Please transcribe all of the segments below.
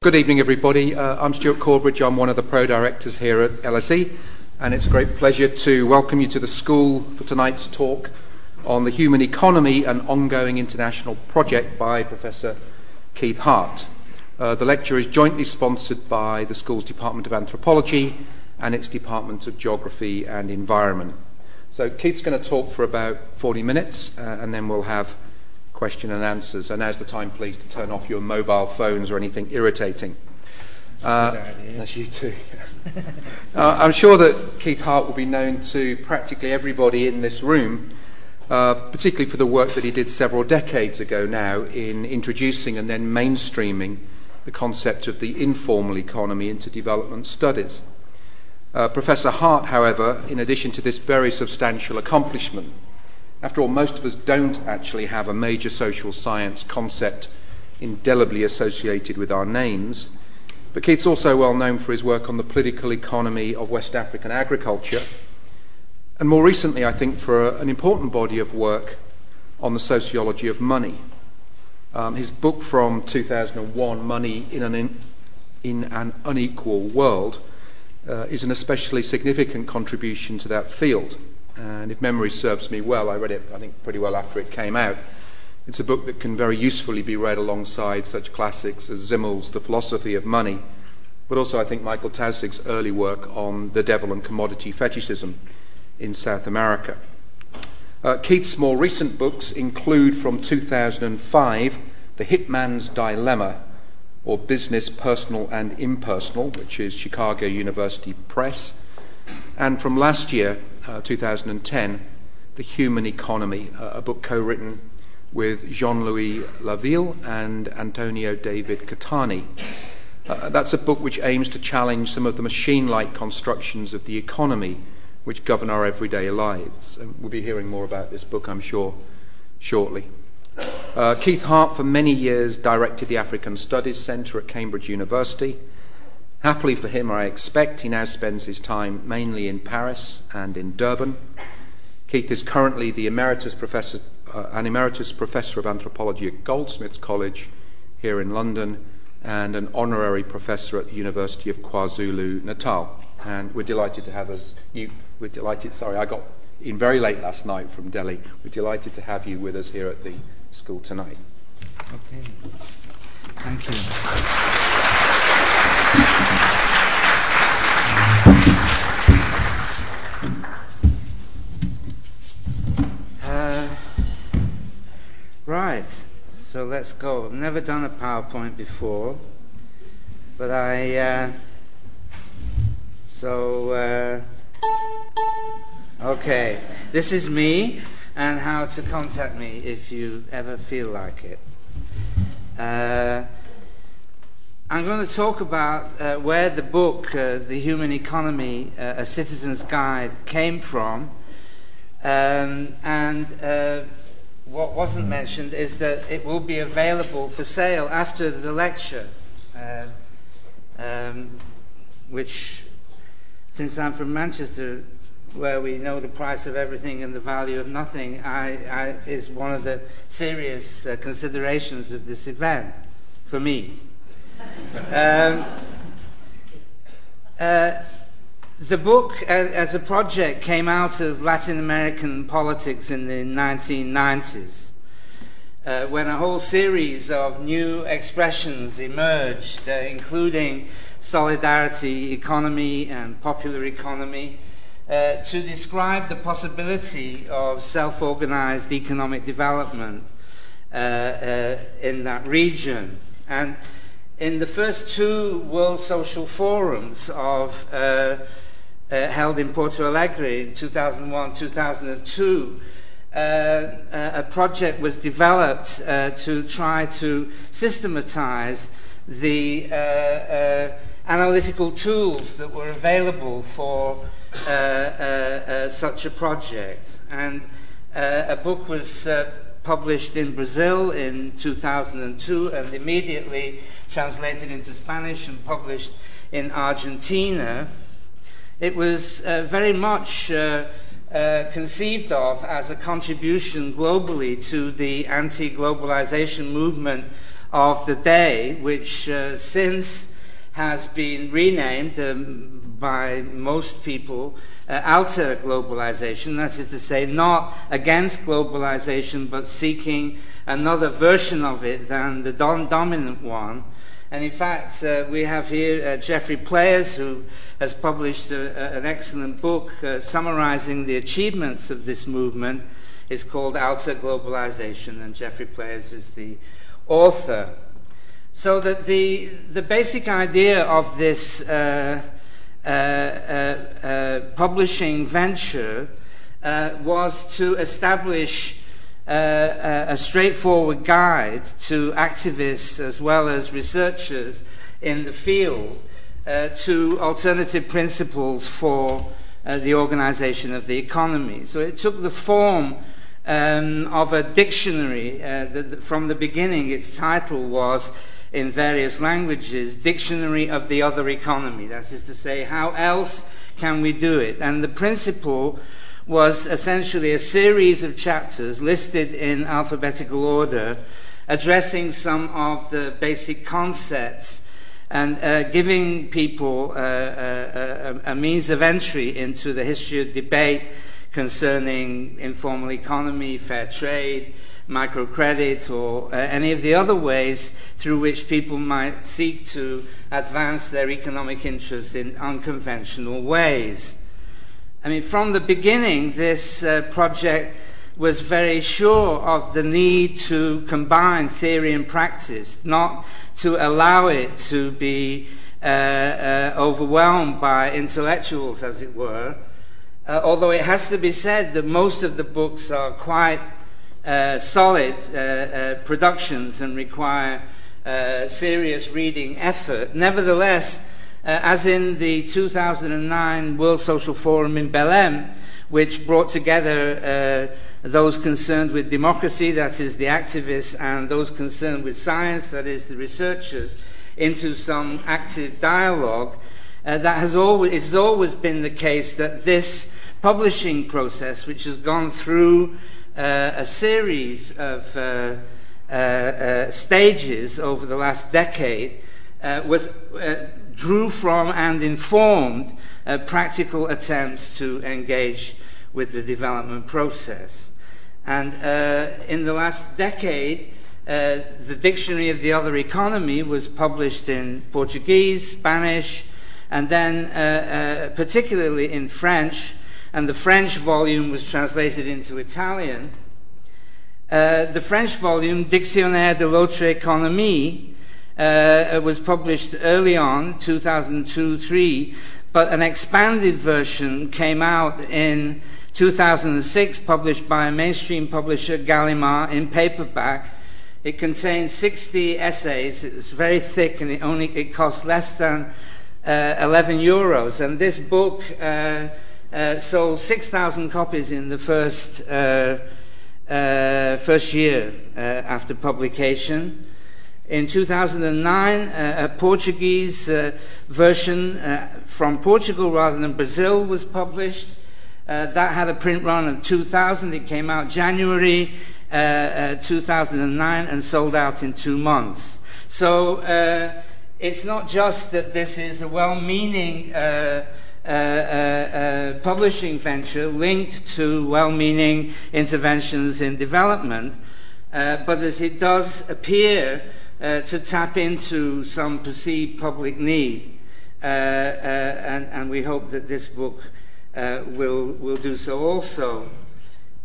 Good evening, everybody. Uh, I'm Stuart Corbridge. I'm one of the pro directors here at LSE, and it's a great pleasure to welcome you to the school for tonight's talk on the human economy and ongoing international project by Professor Keith Hart. Uh, the lecture is jointly sponsored by the school's Department of Anthropology and its Department of Geography and Environment. So, Keith's going to talk for about 40 minutes, uh, and then we'll have question and answers. And now's the time, please, to turn off your mobile phones or anything irritating. Uh, that's you too. uh, I'm sure that Keith Hart will be known to practically everybody in this room, uh, particularly for the work that he did several decades ago now in introducing and then mainstreaming the concept of the informal economy into development studies. Uh, Professor Hart, however, in addition to this very substantial accomplishment, after all, most of us don't actually have a major social science concept indelibly associated with our names. But Keith's also well known for his work on the political economy of West African agriculture, and more recently, I think, for a, an important body of work on the sociology of money. Um, his book from 2001, Money in an, in, in an Unequal World, uh, is an especially significant contribution to that field. And if memory serves me well, I read it, I think, pretty well after it came out. It's a book that can very usefully be read alongside such classics as Simmel's The Philosophy of Money, but also, I think, Michael Taussig's early work on the devil and commodity fetishism in South America. Uh, Keith's more recent books include from 2005 The Hitman's Dilemma, or Business, Personal and Impersonal, which is Chicago University Press, and from last year, uh, 2010, The Human Economy, uh, a book co written with Jean Louis Laville and Antonio David Cattani. Uh, that's a book which aims to challenge some of the machine like constructions of the economy which govern our everyday lives. And we'll be hearing more about this book, I'm sure, shortly. Uh, Keith Hart, for many years, directed the African Studies Centre at Cambridge University Happily for him, I expect, he now spends his time mainly in Paris and in Durban. Keith is currently the emeritus professor, uh, an emeritus professor of anthropology at Goldsmiths College here in London and an honorary professor at the University of KwaZulu Natal. And we're delighted to have us. You, we're delighted. Sorry, I got in very late last night from Delhi. We're delighted to have you with us here at the school tonight. Okay. Thank you. Let's go. I've never done a PowerPoint before, but I. Uh, so, uh, okay, this is me and how to contact me if you ever feel like it. Uh, I'm going to talk about uh, where the book, uh, The Human Economy, uh, A Citizen's Guide, came from. Um, and uh, what wasn't mentioned is that it will be available for sale after the lecture, uh, um, which, since I'm from Manchester, where we know the price of everything and the value of nothing, I, I, is one of the serious uh, considerations of this event for me. Um, uh, the book, uh, as a project, came out of Latin American politics in the 1990s, uh, when a whole series of new expressions emerged, uh, including solidarity economy and popular economy, uh, to describe the possibility of self organized economic development uh, in that region. And in the first two World Social Forums of, uh, uh, held in Porto Alegre in 2001 2002, uh, a project was developed uh, to try to systematize the uh, uh, analytical tools that were available for such a project. And a book was published in Brazil in 2002 and immediately translated into Spanish and published in Argentina. It was uh, very much uh, uh, conceived of as a contribution globally to the anti globalization movement of the day, which uh, since has been renamed um, by most people uh, alter globalization, that is to say, not against globalization, but seeking another version of it than the don- dominant one. And in fact, uh, we have here uh, Geoffrey Pleyers, who has published a, a, an excellent book uh, summarizing the achievements of this movement. It's called Alter Globalization, and Geoffrey Pleyers is the author. So that the, the basic idea of this uh, uh, uh, publishing venture was to establish uh, a straightforward guide to activists as well as researchers in the field uh, to alternative principles for uh, the organization of the economy. So it took the form um, of a dictionary. Uh, that, from the beginning, its title was, in various languages, Dictionary of the Other Economy. That is to say, how else can we do it? And the principle was essentially a series of chapters listed in alphabetical order addressing some of the basic concepts and uh, giving people uh, uh, a, a, means of entry into the history of debate concerning informal economy, fair trade, microcredit, or uh, any of the other ways through which people might seek to advance their economic interests in unconventional ways. I mean, from the beginning, this uh, project was very sure of the need to combine theory and practice, not to allow it to be uh, uh, overwhelmed by intellectuals, as it were. Uh, although it has to be said that most of the books are quite uh, solid uh, productions and require serious reading effort. Nevertheless, uh, as in the 2009 World Social Forum in Belém, which brought together uh, those concerned with democracy, that is, the activists, and those concerned with science, that is, the researchers, into some active dialogue. Uh, that has always, it's always been the case that this publishing process, which has gone through uh, a series of uh, uh, stages over the last decade, was drew from and informed uh, practical attempts to engage with the development process. And uh, in the last decade, uh, the Dictionary of the Other Economy was published in Portuguese, Spanish, and then uh, uh, particularly in French, and the French volume was translated into Italian. Uh, the French volume, Dictionnaire de l'autre économie, uh, was published early on, 2002 3, but an expanded version came out in 2006, published by a mainstream publisher, Gallimard, in paperback. It contains 60 essays. It's very thick, and it only it costs less than uh, 11 euros. And this book uh, uh, sold 6,000 copies in the first uh, uh, first year uh, after publication. In 2009, uh, a Portuguese uh, version uh, from Portugal rather than Brazil was published. Uh, that had a print run of 2000. It came out January uh, uh, 2009 and sold out in two months. So it's not just that this is a well meaning publishing venture linked to well meaning interventions in development, but that it does appear uh, to tap into some perceived public need. Uh, uh, and, and, we hope that this book uh, will, will do so also.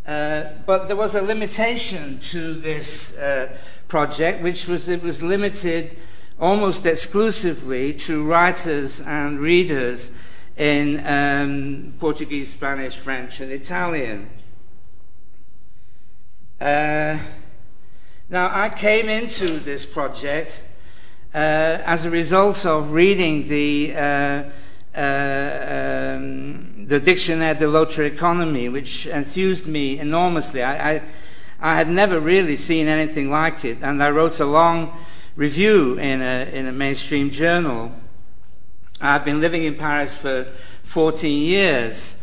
Uh, but there was a limitation to this project, which was it was limited almost exclusively to writers and readers in um, Portuguese, Spanish, French, and Italian. Uh, now, I came into this project uh, as a result of reading the, uh, uh, um, the Dictionnaire de l'autre économie, which enthused me enormously. I, I, I, had never really seen anything like it, and I wrote a long review in a, in a mainstream journal. I've been living in Paris for 14 years.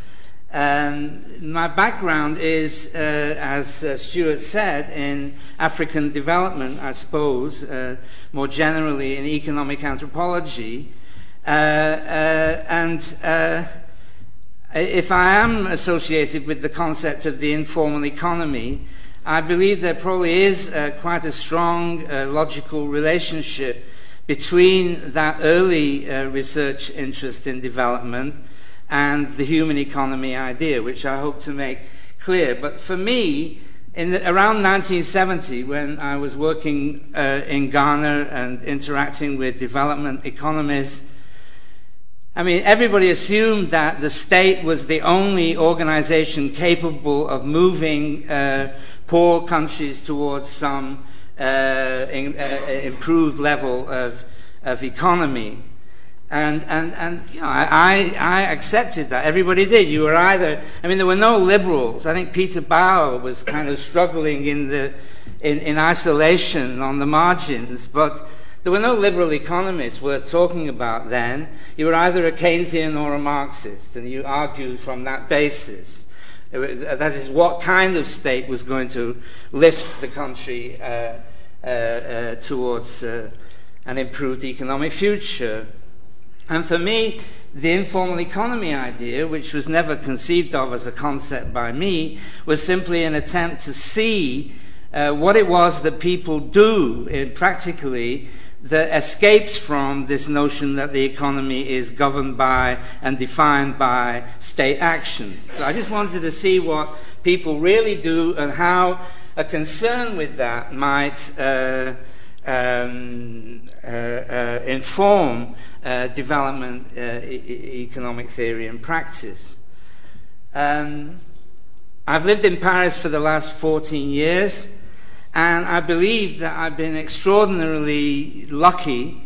Um, my background is, uh, as uh, Stuart said, in African development, I suppose, uh, more generally in economic anthropology. Uh, uh, and uh, if I am associated with the concept of the informal economy, I believe there probably is quite a strong logical relationship between that early research interest in development and the human economy idea, which I hope to make clear. But for me, in the, around 1970, when I was working uh, in Ghana and interacting with development economists, I mean, everybody assumed that the state was the only organization capable of moving uh, poor countries towards some uh, in, uh, improved level of, of economy. And, and, and you know, I, I accepted that. Everybody did. You were either, I mean, there were no liberals. I think Peter Bauer was kind of struggling in, the, in, in isolation on the margins, but there were no liberal economists worth talking about then. You were either a Keynesian or a Marxist, and you argued from that basis. That is, what kind of state was going to lift the country uh, uh, uh, towards uh, an improved economic future. And for me, the informal economy idea, which was never conceived of as a concept by me, was simply an attempt to see uh, what it was that people do in, practically that escapes from this notion that the economy is governed by and defined by state action. So I just wanted to see what people really do and how a concern with that might uh, um, uh, uh, inform uh, development e- economic theory and practice. Um, I've lived in Paris for the last 14 years, and I believe that I've been extraordinarily lucky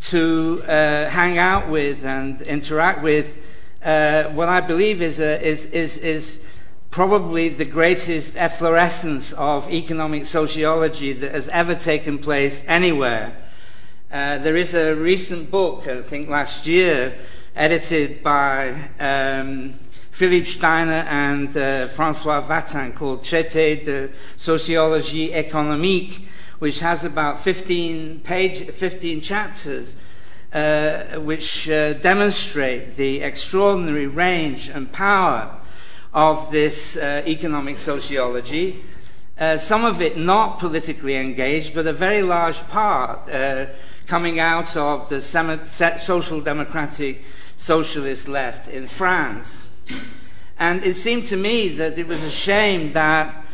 to uh, hang out with and interact with uh, what I believe is, a, is, is, is probably the greatest efflorescence of economic sociology that has ever taken place anywhere. Uh, there is a recent book, I think last year, edited by um, Philippe Steiner and uh, Francois Vatin called Traité de sociologie économique, which has about 15, page, 15 chapters uh, which uh, demonstrate the extraordinary range and power of this uh, economic sociology, uh, some of it not politically engaged, but a very large part uh, coming out of the social democratic socialist left in France. And it seemed to me that it was a shame that,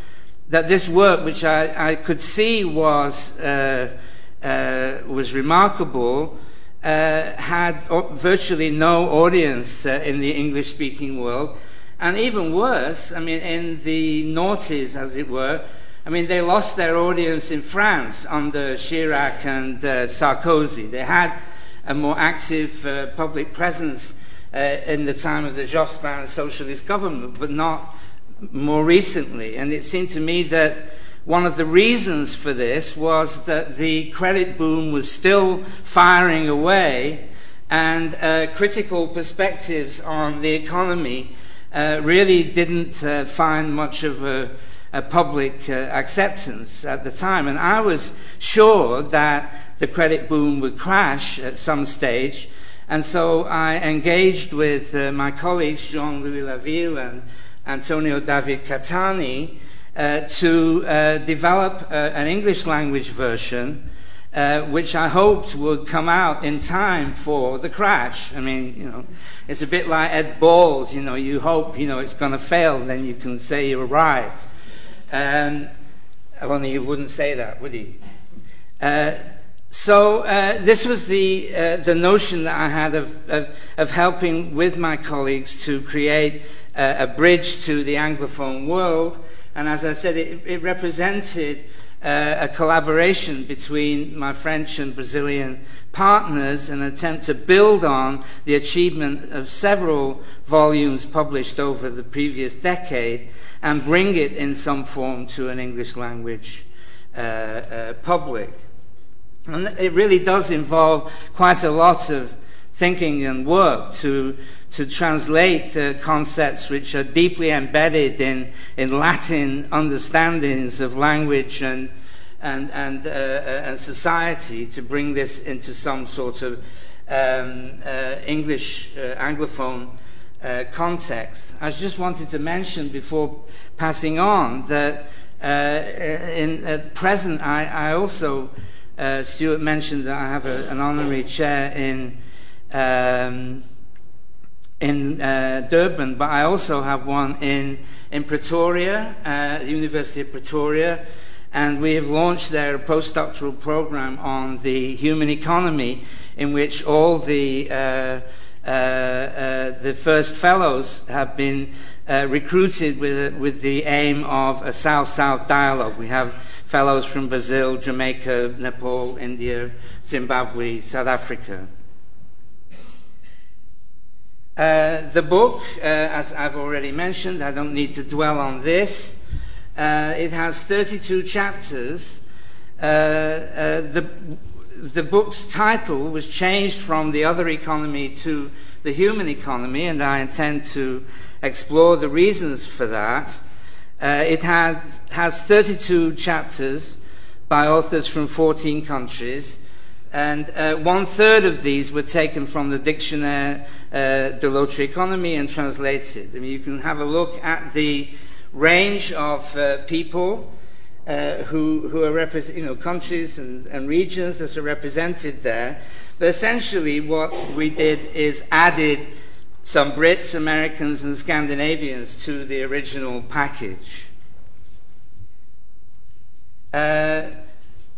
that this work, which I, I could see was, uh, uh, was remarkable, uh, had virtually no audience in the English speaking world and even worse, I mean, in the noughties, as it were, I mean, they lost their audience in France under Chirac and uh, Sarkozy. They had a more active uh, public presence uh, in the time of the Jospin socialist government, but not more recently. And it seemed to me that one of the reasons for this was that the credit boom was still firing away, and uh, critical perspectives on the economy uh, really didn't uh, find much of a, a public uh, acceptance at the time. And I was sure that the credit boom would crash at some stage. And so I engaged with uh, my colleagues, Jean Louis Laville and Antonio David Cattani, uh, to develop an English language version uh, which I hoped would come out in time for the crash. I mean, you know, it's a bit like Ed Balls, you know, you hope, you know, it's going to fail, then you can say you were right. Um, only you wouldn't say that, would you? Uh, so uh, this was the, uh, the notion that I had of, of, of, helping with my colleagues to create uh, a bridge to the Anglophone world. And as I said, it, it represented a collaboration between my French and Brazilian partners, an attempt to build on the achievement of several volumes published over the previous decade and bring it in some form to an English language uh, uh, public. And it really does involve quite a lot of thinking and work to, to translate uh, concepts which are deeply embedded in, in Latin understandings of language and, and, and, uh, uh and society to bring this into some sort of um, uh, English uh, Anglophone uh, context. I just wanted to mention before passing on that in at present I, I also Stuart mentioned that I have a, an honorary chair in um, in uh, Durban, but I also have one in, in Pretoria, uh, the University of Pretoria, and we have launched there a postdoctoral program on the human economy, in which all the uh, uh, uh the first fellows have been uh, recruited with, with the aim of a South-South dialogue. We have fellows from Brazil, Jamaica, Nepal, India, Zimbabwe, South Africa. Uh, the book, uh, as I've already mentioned, I don't need to dwell on this. Uh, it has 32 chapters. Uh, uh, the, the book's title was changed from The Other Economy to The Human Economy, and I intend to explore the reasons for that. it has, has 32 chapters by authors from 14 countries. And uh, one third of these were taken from the Dictionnaire uh, de l'autre economy and translated. I mean, you can have a look at the range of uh, people uh, who, who are represent, you know, countries and, and regions that are represented there. But essentially, what we did is added some Brits, Americans, and Scandinavians to the original package. Uh,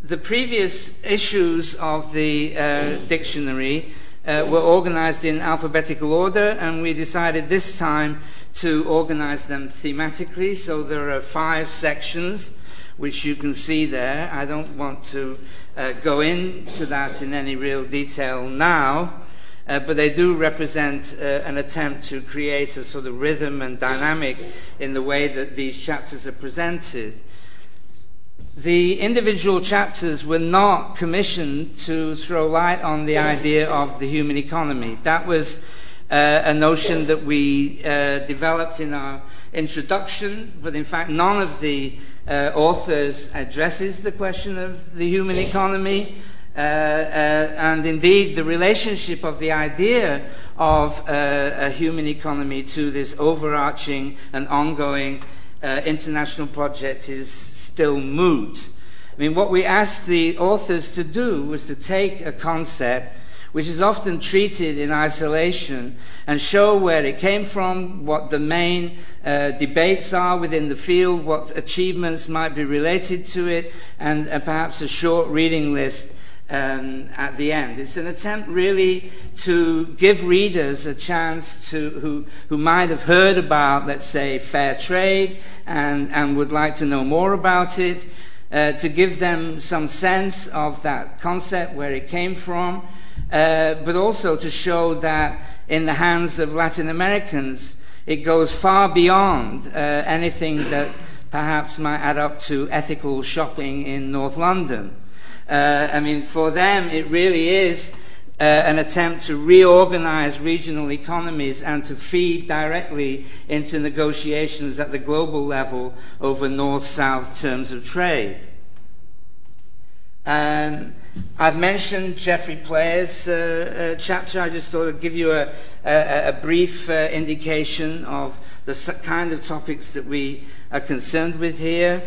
the previous issues of the uh, dictionary uh, were organized in alphabetical order, and we decided this time to organize them thematically. So there are five sections, which you can see there. I don't want to uh, go into that in any real detail now. Uh, but they do represent uh, an attempt to create a sort of rhythm and dynamic in the way that these chapters are presented the individual chapters were not commissioned to throw light on the idea of the human economy. That was uh, a notion that we uh, developed in our introduction, but in fact, none of the uh, authors addresses the question of the human economy. Uh, uh, and indeed, the relationship of the idea of uh, a human economy to this overarching and ongoing international project is still moot. I mean, what we asked the authors to do was to take a concept which is often treated in isolation and show where it came from, what the main uh, debates are within the field, what achievements might be related to it, and uh, perhaps a short reading list um, at the end. It's an attempt really to give readers a chance to, who, who might have heard about, let's say, fair trade and, and would like to know more about it, uh, to give them some sense of that concept, where it came from, uh, but also to show that in the hands of Latin Americans, it goes far beyond uh, anything that perhaps might add up to ethical shopping in North London. Uh, I mean, for them, it really is uh, an attempt to reorganize regional economies and to feed directly into negotiations at the global level over north south terms of trade. Um, I've mentioned Geoffrey Pleyers' uh, uh, chapter. I just thought I'd give you a, a, a brief uh, indication of the kind of topics that we are concerned with here.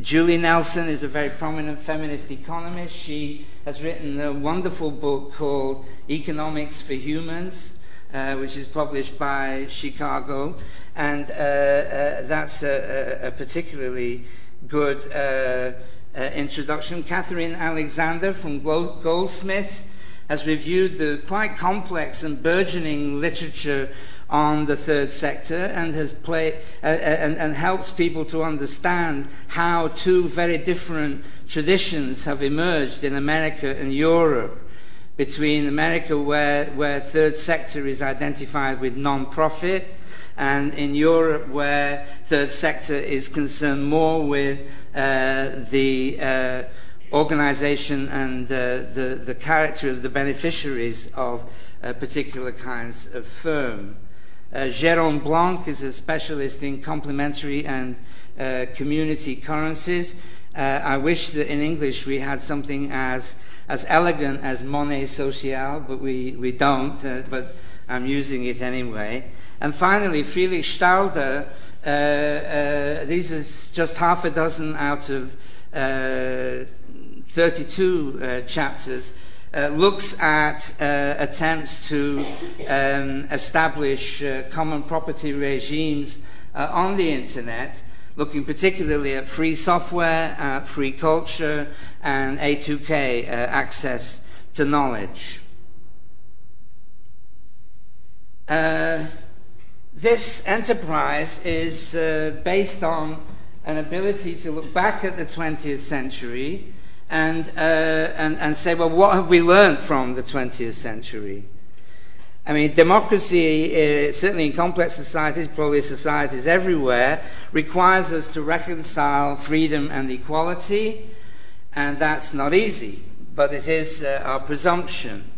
Julie Nelson is a very prominent feminist economist. She has written a wonderful book called Economics for Humans, uh, which is published by Chicago. And uh, uh, that's a, a, particularly good uh, uh, introduction. Catherine Alexander from Goldsmiths has reviewed the quite complex and burgeoning literature on the third sector and has played uh, uh, and, and helps people to understand how two very different traditions have emerged in America and Europe. Between America, where, where third sector is identified with non-profit, and in Europe, where third sector is concerned more with uh, the uh, organization and the, the character of the beneficiaries of particular kinds of firm. Uh, Jérôme Blanc is a specialist in complementary and uh, community currencies. Uh, I wish that in English we had something as as elegant as monnaie sociale, but we, we don't, uh, but I'm using it anyway. And finally, Felix Stalder, uh, uh, these is just half a dozen out of 32 chapters, uh, looks at uh, attempts to um, establish uh, common property regimes uh, on the internet, looking particularly at free software, free culture, and A2K, uh, access to knowledge. Uh, this enterprise is based on an ability to look back at the 20th century and, uh, and, and say, well, what have we learned from the 20th century? I mean, democracy, uh, certainly in complex societies, probably societies everywhere, requires us to reconcile freedom and equality, and that's not easy, but it is uh, our presumption.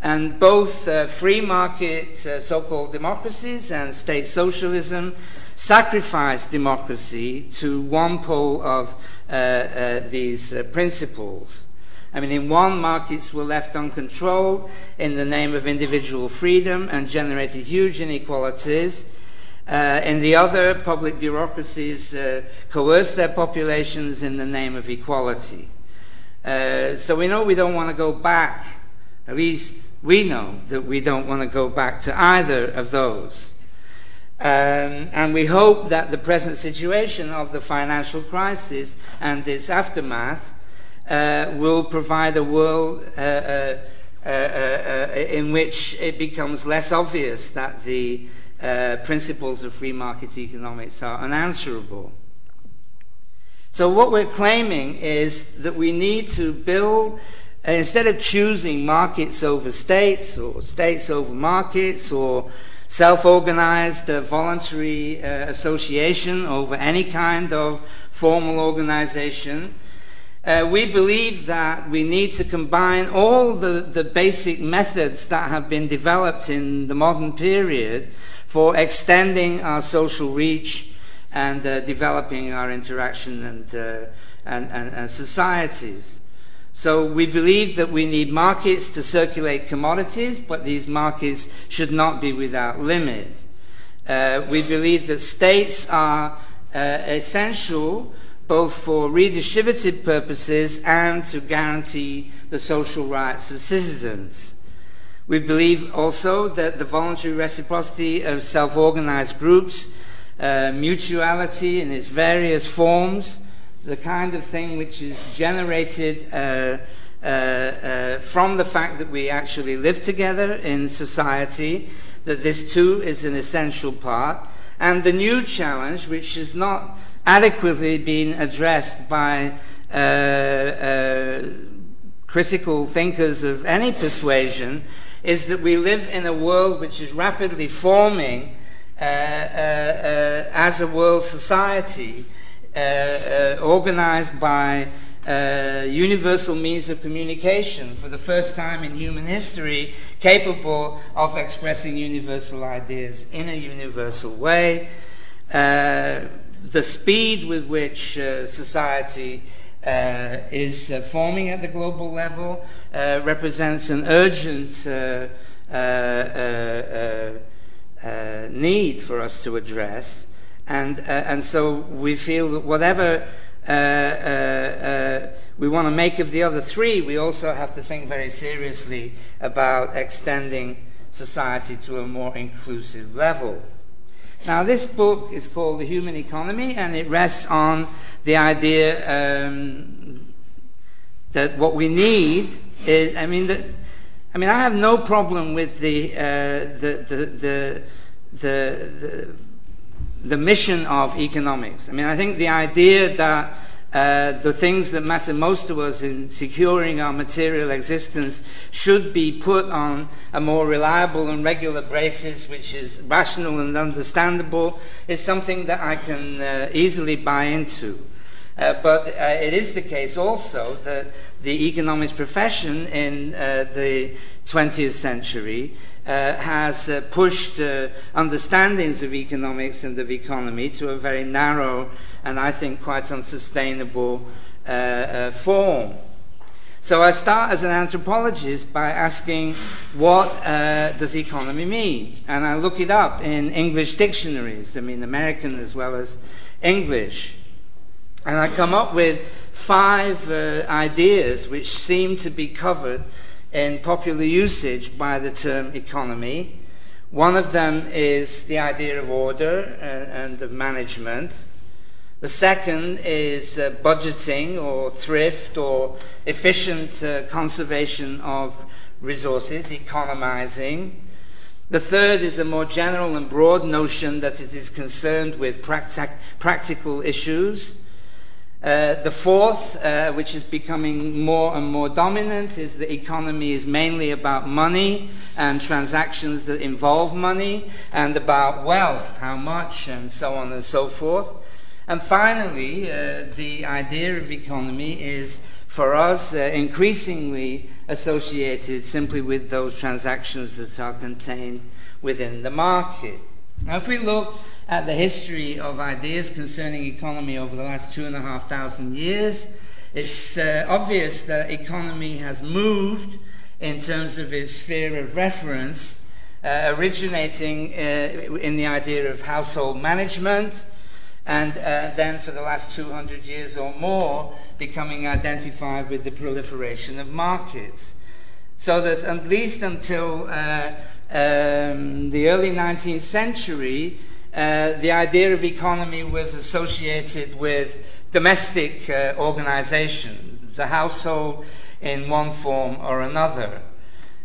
And both uh, free market uh, so called democracies and state socialism sacrifice democracy to one pole of these uh, principles. I mean, in one, markets were left uncontrolled in the name of individual freedom and generated huge inequalities. Uh, in the other, public bureaucracies uh, coerced their populations in the name of equality. Uh, so we know we don't want to go back, at least we know that we don't want to go back to either of those. Um, and we hope that the present situation of the financial crisis and its aftermath uh, will provide a world uh, uh, uh, uh in which it becomes less obvious that the uh, principles of free market economics are unanswerable. So, what we're claiming is that we need to build, instead of choosing markets over states or states over markets or self organized uh, voluntary uh, association over any kind of formal organization. Uh, we believe that we need to combine all the, the basic methods that have been developed in the modern period for extending our social reach and uh, developing our interaction and, uh, and, and, and societies. So we believe that we need markets to circulate commodities, but these markets should not be without limit. Uh, we believe that states are uh, essential both for redistributive purposes and to guarantee the social rights of citizens. We believe also that the voluntary reciprocity of self organized groups, uh, mutuality in its various forms, the kind of thing which is generated uh, uh, uh, from the fact that we actually live together in society, that this too is an essential part, and the new challenge, which has not adequately been addressed by uh, uh, critical thinkers of any persuasion, is that we live in a world which is rapidly forming uh, as a world society Uh, uh, organized by uh, universal means of communication for the first time in human history, capable of expressing universal ideas in a universal way. Uh, the speed with which uh, society uh, is uh, forming at the global level represents an urgent need for us to address. And, uh, and so we feel that whatever uh, uh, uh, we want to make of the other three, we also have to think very seriously about extending society to a more inclusive level. Now, this book is called The Human Economy, and it rests on the idea um, that what we need is, I mean, the, I mean, I have no problem with the, uh, the, the, the, the, the the mission of economics. I mean, I think the idea that uh, the things that matter most to us in securing our material existence should be put on a more reliable and regular basis, which is rational and understandable, is something that I can uh, easily buy into. Uh, but uh, it is the case also that the economics profession in uh, the 20th century has uh, pushed uh, understandings of economics and of economy to a very narrow and I think quite unsustainable form. So I start as an anthropologist by asking, what uh, does economy mean? And I look it up in English dictionaries, I mean, American as well as English. And I come up with five uh, ideas which seem to be covered in popular usage by the term economy. One of them is the idea of order and, and of management. The second is uh, budgeting or thrift or efficient uh, conservation of resources, economizing. The third is a more general and broad notion that it is concerned with practic- practical issues. Uh, the fourth, uh, which is becoming more and more dominant, is the economy is mainly about money and transactions that involve money and about wealth, how much, and so on and so forth. And finally, uh, the idea of economy is for us uh, increasingly associated simply with those transactions that are contained within the market. Now, if we look at the history of ideas concerning economy over the last two and a half thousand years, it's uh, obvious that economy has moved in terms of its sphere of reference, uh, originating uh, in the idea of household management and uh, then for the last 200 years or more becoming identified with the proliferation of markets. So that at least until uh, um, the early 19th century, uh, the idea of economy was associated with domestic uh, organization, the household in one form or another.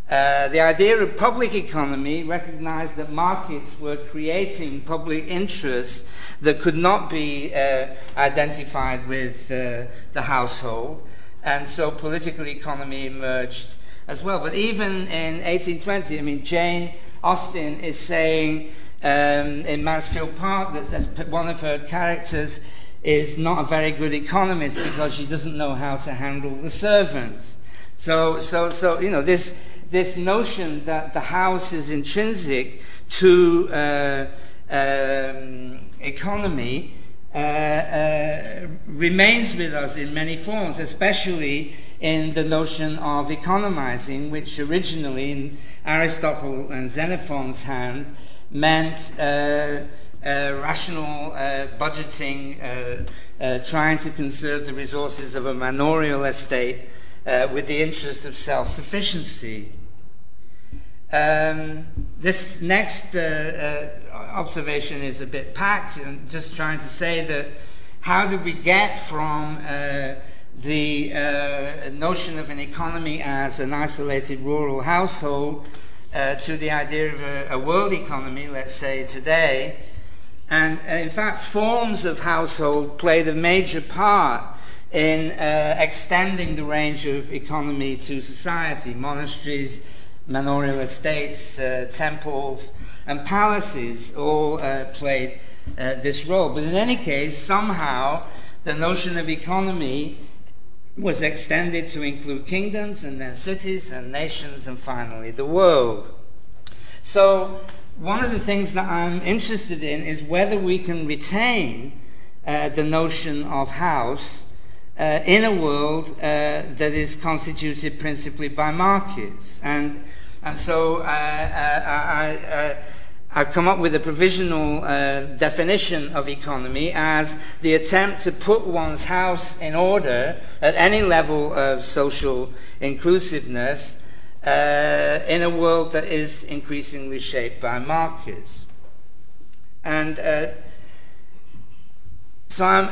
Uh, the idea of public economy recognized that markets were creating public interests that could not be uh, identified with uh, the household, and so political economy emerged as well. But even in 1820, I mean, Jane Austen is saying um, in Mansfield Park that one of her characters is not a very good economist because she doesn't know how to handle the servants. So, so, so you know, this this notion that the house is intrinsic to uh, um, economy uh, uh, remains with us in many forms, especially in the notion of economizing, which originally in Aristotle and Xenophon's hand meant uh, rational uh, budgeting, uh, trying to conserve the resources of a manorial estate with the interest of self sufficiency. Um, this next uh, uh, observation is a bit packed, and just trying to say that how do we get from uh, the uh, notion of an economy as an isolated rural household uh, to the idea of a, a, world economy, let's say today? And uh, in fact, forms of household play the major part in extending the range of economy to society. Monasteries, manorial estates, uh, temples, and palaces all uh, played uh, this role. But in any case, somehow the notion of economy was extended to include kingdoms and then cities and nations and finally the world. So, one of the things that I'm interested in is whether we can retain uh, the notion of house uh, in a world uh, that is constituted principally by markets. And, and so uh, uh I, uh, I've come up with a provisional uh, definition of economy as the attempt to put one's house in order at any level of social inclusiveness in a world that is increasingly shaped by markets. And so I'm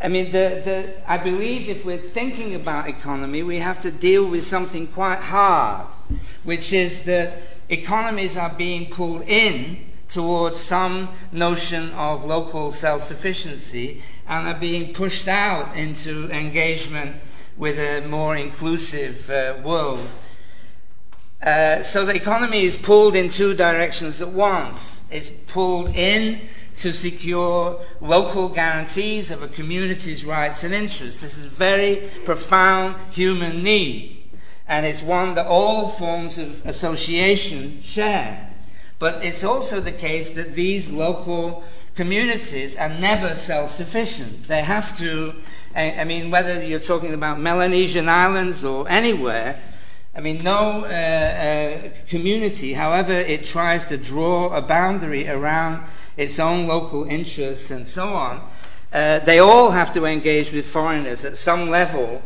I mean, the, the, I believe if we're thinking about economy, we have to deal with something quite hard, which is that economies are being pulled in towards some notion of local self sufficiency and are being pushed out into engagement with a more inclusive uh, world. Uh, so the economy is pulled in two directions at once. It's pulled in to secure local guarantees of a community's rights and interests. This is a very profound human need, and it's one that all forms of association share. But it's also the case that these local communities are never self sufficient. They have to, I, mean, whether you're talking about Melanesian islands or anywhere, I mean, no uh, uh, community, however it tries to draw a boundary around its own local interests and so on, uh, they all have to engage with foreigners at some level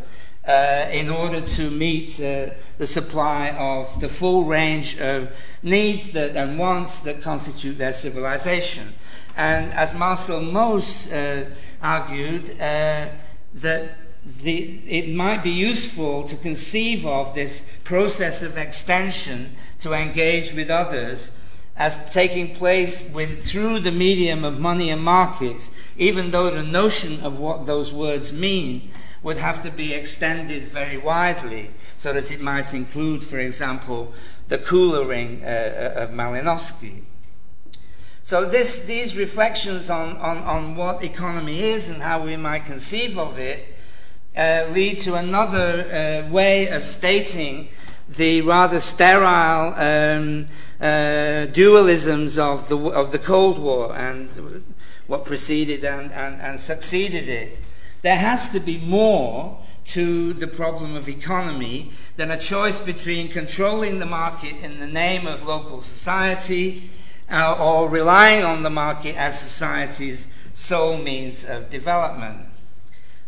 uh, in order to meet uh, the supply of the full range of needs that, and wants that constitute their civilization. And as Marcel Mauss uh, argued, that the, it might be useful to conceive of this process of extension to engage with others as taking place with, through the medium of money and markets, even though the notion of what those words mean would have to be extended very widely so that it might include, for example, the kula ring uh, uh of Malinowski. So this, these reflections on, on, on what economy is and how we might conceive of it uh, lead to another uh, way of stating the rather sterile um, uh, dualisms of the, of the Cold War and what preceded and, and, and succeeded it. There has to be more to the problem of economy than a choice between controlling the market in the name of local society uh, or relying on the market as society's sole means of development.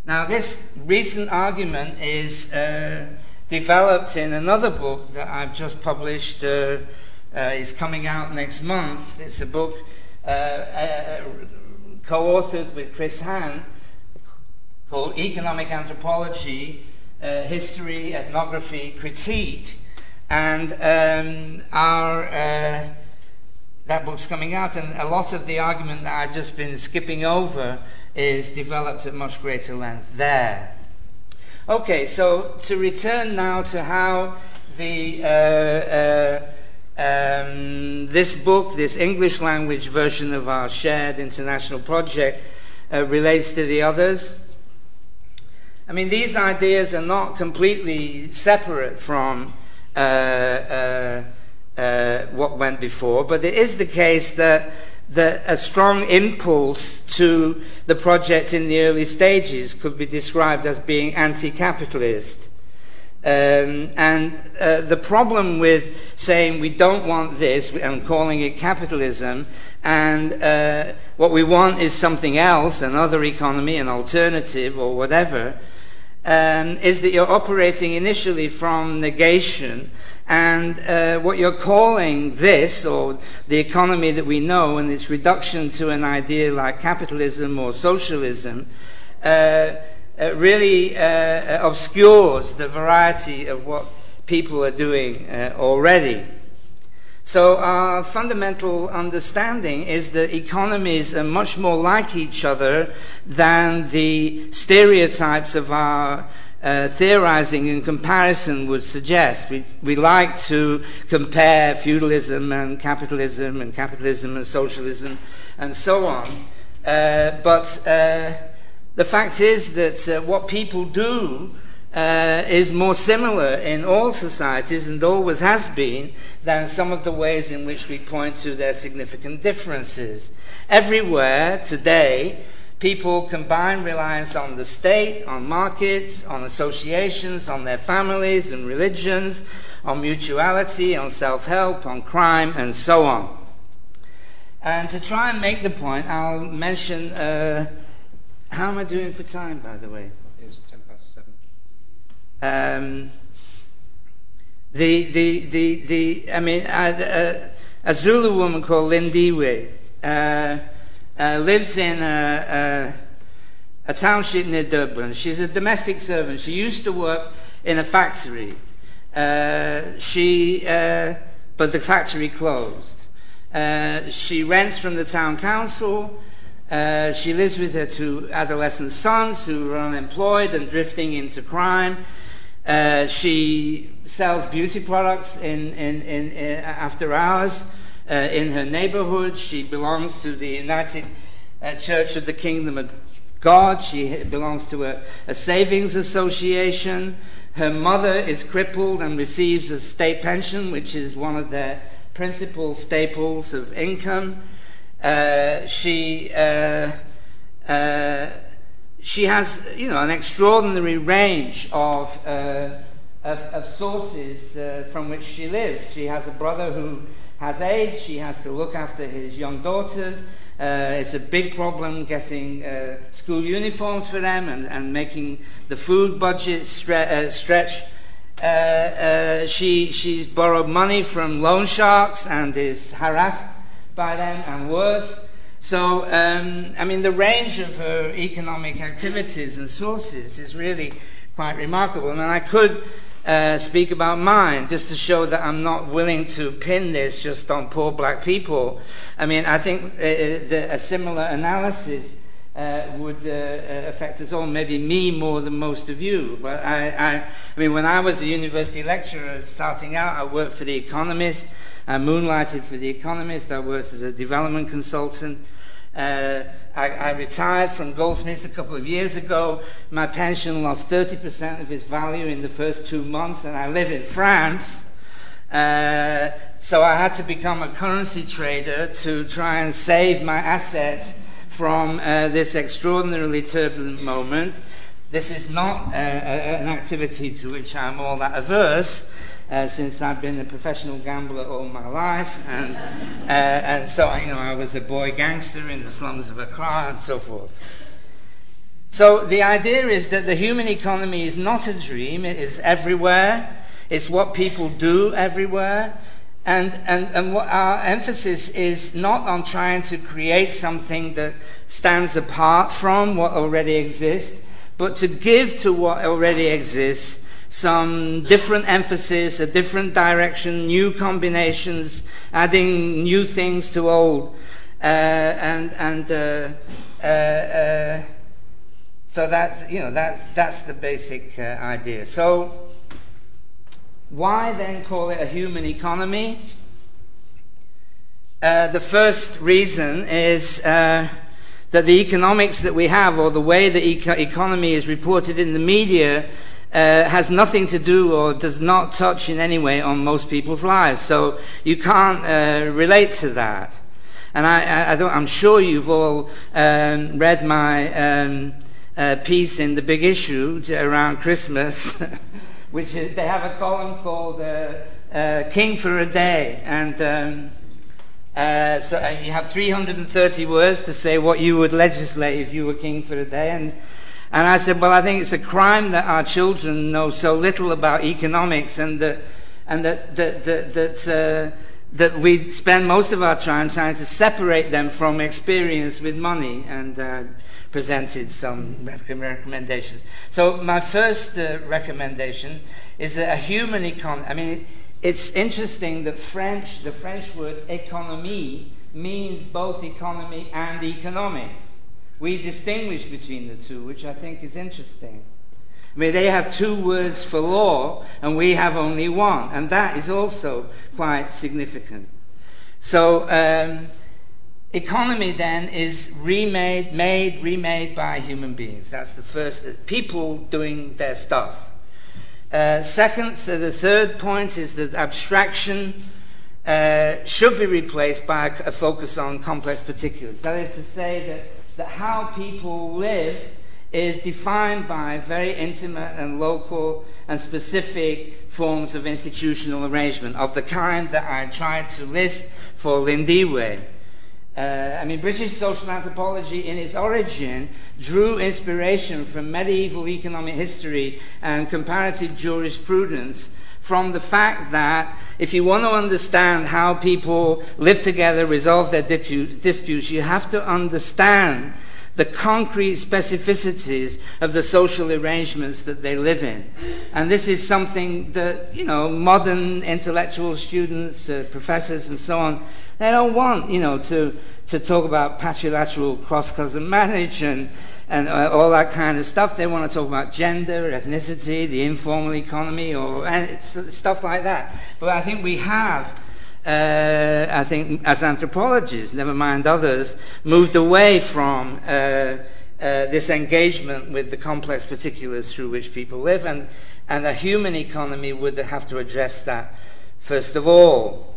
Now, this recent argument is uh, developed in another book that I've just published, uh, uh, is coming out next month. It's a book uh, uh, co authored with Chris Hann called Economic Anthropology uh, History, Ethnography, Critique. And um, our that book's coming out, and a lot of the argument that I've just been skipping over is developed at much greater length there. Okay, so to return now to how the uh, uh, um, this book, this English language version of our shared international project, uh, relates to the others. I mean, these ideas are not completely separate from uh, uh, uh, what went before, but it is the case that that a strong impulse to the project in the early stages could be described as being anti capitalist. Um, and uh, the problem with saying we don't want this and calling it capitalism, and uh, what we want is something else, another economy, an alternative, or whatever, um, is that you're operating initially from negation and uh, what you're calling this, or the economy that we know, and its reduction to an idea like capitalism or socialism, uh, uh, really uh, obscures the variety of what people are doing uh, already. So, our fundamental understanding is that economies are much more like each other than the stereotypes of our uh, theorizing and comparison would suggest. We, we like to compare feudalism and capitalism and capitalism and socialism and so on. Uh, but uh, the fact is that uh, what people do uh, is more similar in all societies and always has been than some of the ways in which we point to their significant differences. Everywhere today, People combine reliance on the state, on markets, on associations, on their families and religions, on mutuality, on self help, on crime, and so on. And to try and make the point, I'll mention uh, how am I doing for time, by the way? It's 10 past 7. Um, the, the, the, the, I mean, uh, uh, a Zulu woman called Lindiwe. Uh, uh, lives in a, township near Durban. She's a domestic servant. She used to work in a factory. Uh, she, but the factory closed. She rents from the town council. She lives with her two adolescent sons who are unemployed and drifting into crime. Uh, she sells beauty products in after hours. uh, in her neighborhood. She belongs to the United uh, Church of the Kingdom of God. She belongs to a, savings association. Her mother is crippled and receives a state pension, which is one of their principal staples of income. Uh, she uh, uh, she has you know an extraordinary range of uh, of, of, sources uh, from which she lives. She has a brother who has AIDS. She has to look after his young daughters. Uh, it's a big problem getting uh, school uniforms for them and, and making the food budget stre- uh, stretch. Uh, she, she's borrowed money from loan sharks and is harassed by them and worse. So, um, I mean, the range of her economic activities and sources is really quite remarkable. And I could uh, speak about mine, just to show that I'm not willing to pin this just on poor black people. I mean, I think uh, uh the, a similar analysis uh, would uh, uh, affect us all, maybe me more than most of you. But I, I, I mean, when I was a university lecturer starting out, I worked for The Economist. I moonlighted for The Economist. I worked as a development consultant. Uh, I, I, retired from Goldsmiths a couple of years ago. My pension lost 30% of its value in the first two months, and I live in France. Uh, so I had to become a currency trader to try and save my assets from uh, this extraordinarily turbulent moment. This is not uh, an activity to which I'm all that averse uh, since I've been a professional gambler all my life, and uh, and so you know I was a boy gangster in the slums of Accra and so forth. So the idea is that the human economy is not a dream; it is everywhere. It's what people do everywhere. And, and, and our emphasis is not on trying to create something that stands apart from what already exists, but to give to what already exists some different emphasis, a different direction, new combinations, adding new things to old. Uh, and and uh, uh, uh so that, you know, that, that's the basic uh, idea. So, why then call it a human economy? Uh, the first reason is that the economics that we have, or the way the eco- economy is reported in the media, uh, has nothing to do or does not touch in any way on most people's lives. So you can't uh, relate to that. And I, I, am sure you've all um, read my um, uh, piece in the big issue around Christmas, which is, they have a column called uh, uh, King for a Day. And um, uh, so you have 330 words to say what you would legislate if you were king for a day. And and I said, Well, I think it's a crime that our children know so little about economics and that, and that, that, that, that, uh, that we spend most of our time trying to separate them from experience with money and uh, presented some recommendations. So, my first uh, recommendation is that a human economy, I mean, it, it's interesting that French, the French word économie means both economy and economics. We distinguish between the two, which I think is interesting. I mean, they have two words for law, and we have only one, and that is also quite significant. So, um, economy then is remade, made, remade by human beings. That's the first, people doing their stuff. Uh, second, the third point is that abstraction uh, should be replaced by a focus on complex particulars. That is to say that that how people live is defined by very intimate and local and specific forms of institutional arrangement of the kind that I tried to list for Lindiwe. Uh, I mean, British social anthropology in its origin drew inspiration from medieval economic history and comparative jurisprudence from the fact that if you want to understand how people live together, resolve their disputes, you have to understand the concrete specificities of the social arrangements that they live in. And this is something that, you know, modern intellectual students, uh, professors, and so on, they don't want, you know, to, to talk about patrilateral cross-cousin marriage and and uh, all that kind of stuff. They want to talk about gender, ethnicity, the informal economy, or and stuff like that. But I think we have uh, I think, as anthropologists, never mind others, moved away from uh, uh, this engagement with the complex particulars through which people live, and, and a human economy would have to address that first of all.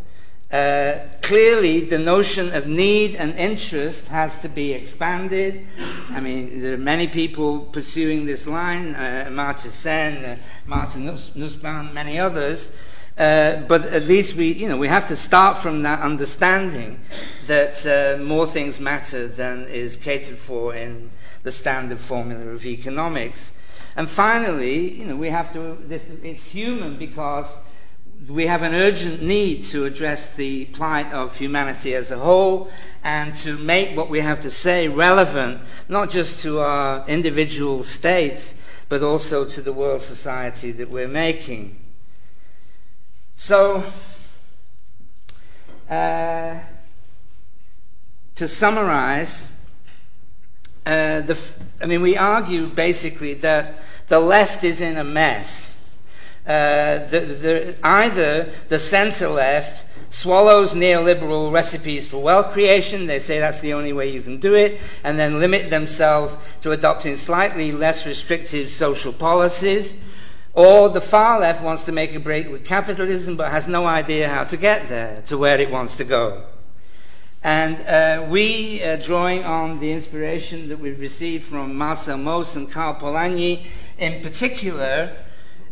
Uh, clearly, the notion of need and interest has to be expanded. I mean, there are many people pursuing this line, uh, Amartya Sen, uh, Martin Nussbaum, many others. Uh, but at least we, you know, we have to start from that understanding that uh, more things matter than is catered for in the standard formula of economics. And finally, you know, we have to, this, it's human because we have an urgent need to address the plight of humanity as a whole and to make what we have to say relevant, not just to our individual states, but also to the world society that we're making. So, uh, to summarize, uh, the, I mean, we argue basically that the left is in a mess. Uh, the, the, either the center left swallows neoliberal recipes for wealth creation, they say that's the only way you can do it, and then limit themselves to adopting slightly less restrictive social policies or the far left wants to make a break with capitalism but has no idea how to get there, to where it wants to go. And uh, we, uh, drawing on the inspiration that we've received from Marcel Mauss and Karl Polanyi in particular,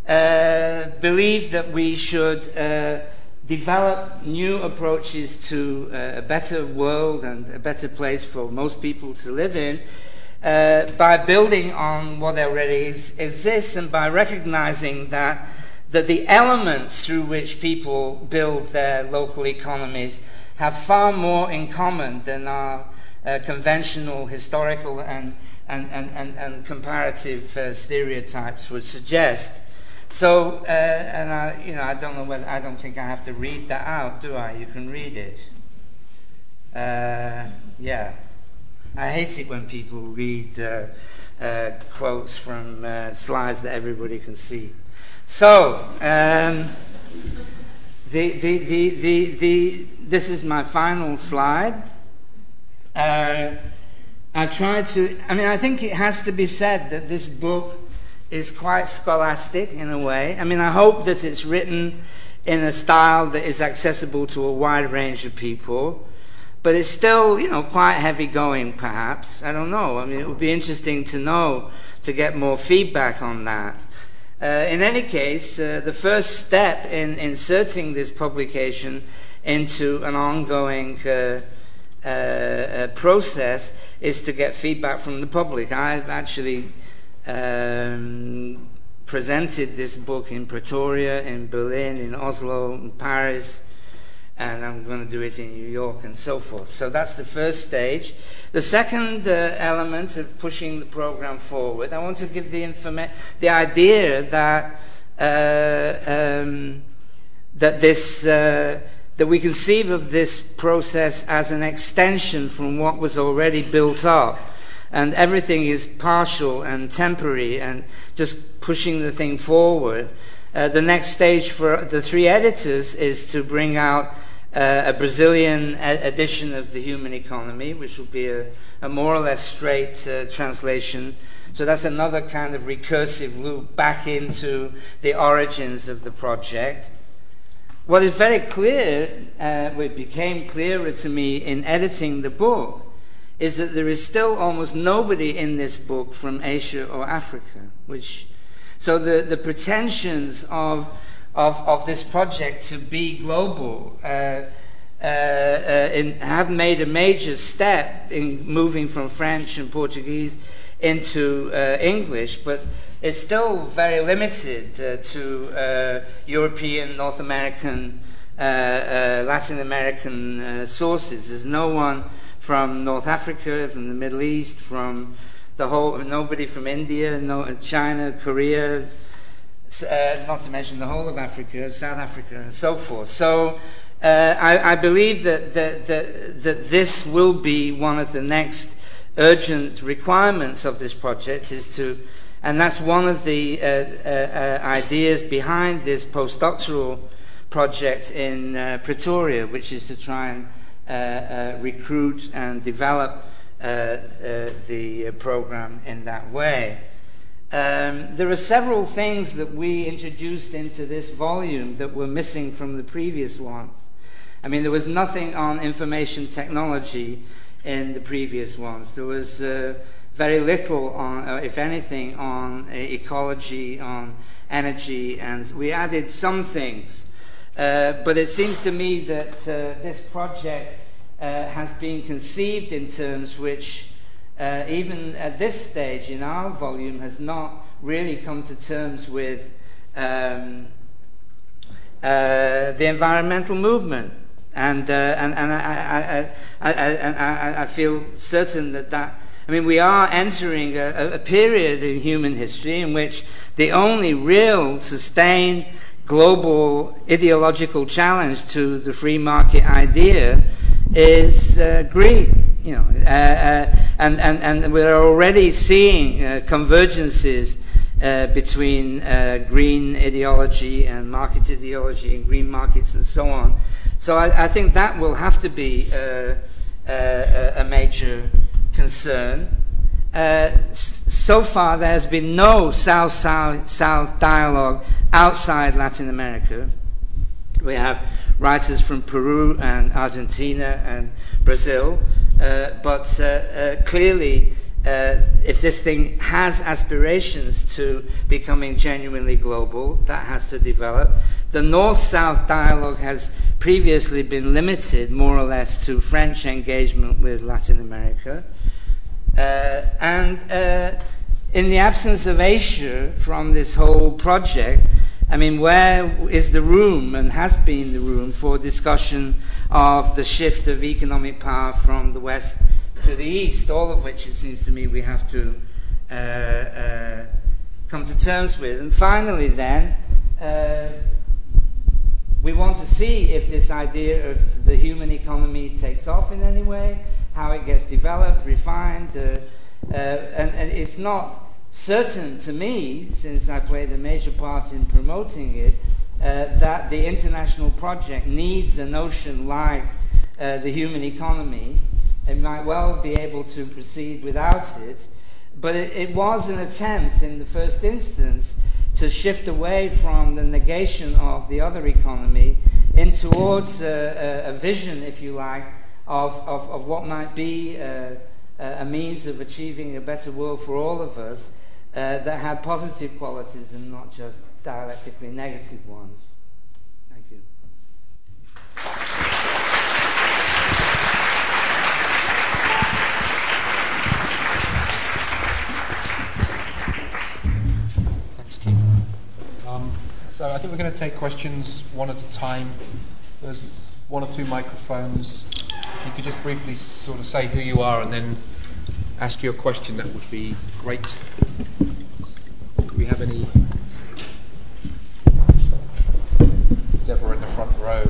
believe that we should uh, develop new approaches to uh, a better world and a better place for most people to live in uh, by building on what already is, exists and by recognizing that, that the elements through which people build their local economies have far more in common than our uh, conventional historical and, and, and, and, and comparative uh, stereotypes would suggest. So, uh, and I, you know, I don't know whether I don't think I have to read that out, do I? You can read it. Uh, yeah. I hate it when people read uh, uh, quotes from uh, slides that everybody can see. So, um, the, the, the, the, the, this is my final slide. Uh, I tried to, I mean, I think it has to be said that this book is quite scholastic in a way. I mean, I hope that it's written in a style that is accessible to a wide range of people but it's still, you know, quite heavy going, perhaps. I don't know. I mean, it would be interesting to know, to get more feedback on that. Uh, in any case, uh, the first step in inserting this publication into an ongoing uh, uh, uh process is to get feedback from the public. I've actually um, presented this book in Pretoria, in Berlin, in Oslo, in Paris, and I'm going to do it in New York and so forth. So that's the first stage. The second uh, element of pushing the program forward, I want to give the informa- the idea that uh, um, that this uh, that we conceive of this process as an extension from what was already built up. And everything is partial and temporary and just pushing the thing forward. Uh, the next stage for the three editors is to bring out uh, a Brazilian edition of the Human Economy, which will be a, a more or less straight uh, translation. So that's another kind of recursive loop back into the origins of the project. What is very clear, uh, what became clearer to me in editing the book, is that there is still almost nobody in this book from Asia or Africa, which so the, the pretensions of of, of this project to be global uh, uh, uh, have made a major step in moving from French and Portuguese into uh, English, but it's still very limited uh, to European, North American, Latin American sources. There's no one from North Africa, from the Middle East, from the whole, nobody from India, no, China, Korea, uh, not to mention the whole of Africa, South Africa, and so forth. So uh, I, I, believe that, that, that, that, this will be one of the next urgent requirements of this project is to, and that's one of the uh, uh, uh ideas behind this postdoctoral project in uh, Pretoria, which is to try and recruit and develop uh, the program in that way. Um, there are several things that we introduced into this volume that were missing from the previous ones. I mean, there was nothing on information technology in the previous ones. There was uh, very little on, uh, if anything, on uh, ecology, on energy, and we added some things. Uh, but it seems to me that uh, this project uh, has been conceived in terms which, even at this stage in our volume, has not really come to terms with um, the environmental movement. And, and, and I, I, I, I, feel certain that that I mean, we are entering a, a, period in human history in which the only real sustained global ideological challenge to the free market idea is uh, greed. You know, uh, uh, and, and, and we're already seeing uh, convergences uh, between uh, green ideology and market ideology and green markets and so on. So I, I think that will have to be a major concern. So far, there has been no South South South dialogue outside Latin America. We have writers from Peru and Argentina and Brazil. Uh, but uh, uh, clearly, uh, if this thing has aspirations to becoming genuinely global, that has to develop. The North South dialogue has previously been limited more or less to French engagement with Latin America. Uh, and uh, in the absence of Asia from this whole project, I mean, where is the room and has been the room for discussion of the shift of economic power from the West to the East, all of which it seems to me we have to uh, uh, come to terms with. And finally, then, uh, we want to see if this idea of the human economy takes off in any way, how it gets developed, refined, uh, uh, and, and it's not certain to me, since I played a major part in promoting it, uh, that the international project needs a notion like uh, the human economy. It might well be able to proceed without it, but it, it, was an attempt in the first instance to shift away from the negation of the other economy in towards a, a, a vision, if you like, of, of, of what might be uh, a means of achieving a better world for all of us uh, that had positive qualities and not just dialectically negative ones. Thank you. Thanks, Keith. Um, so I think we're going to take questions one at a time. There's one or two microphones. If you could just briefly sort of say who you are and then ask you a question, that would be great. Do we have any? Deborah in the front row.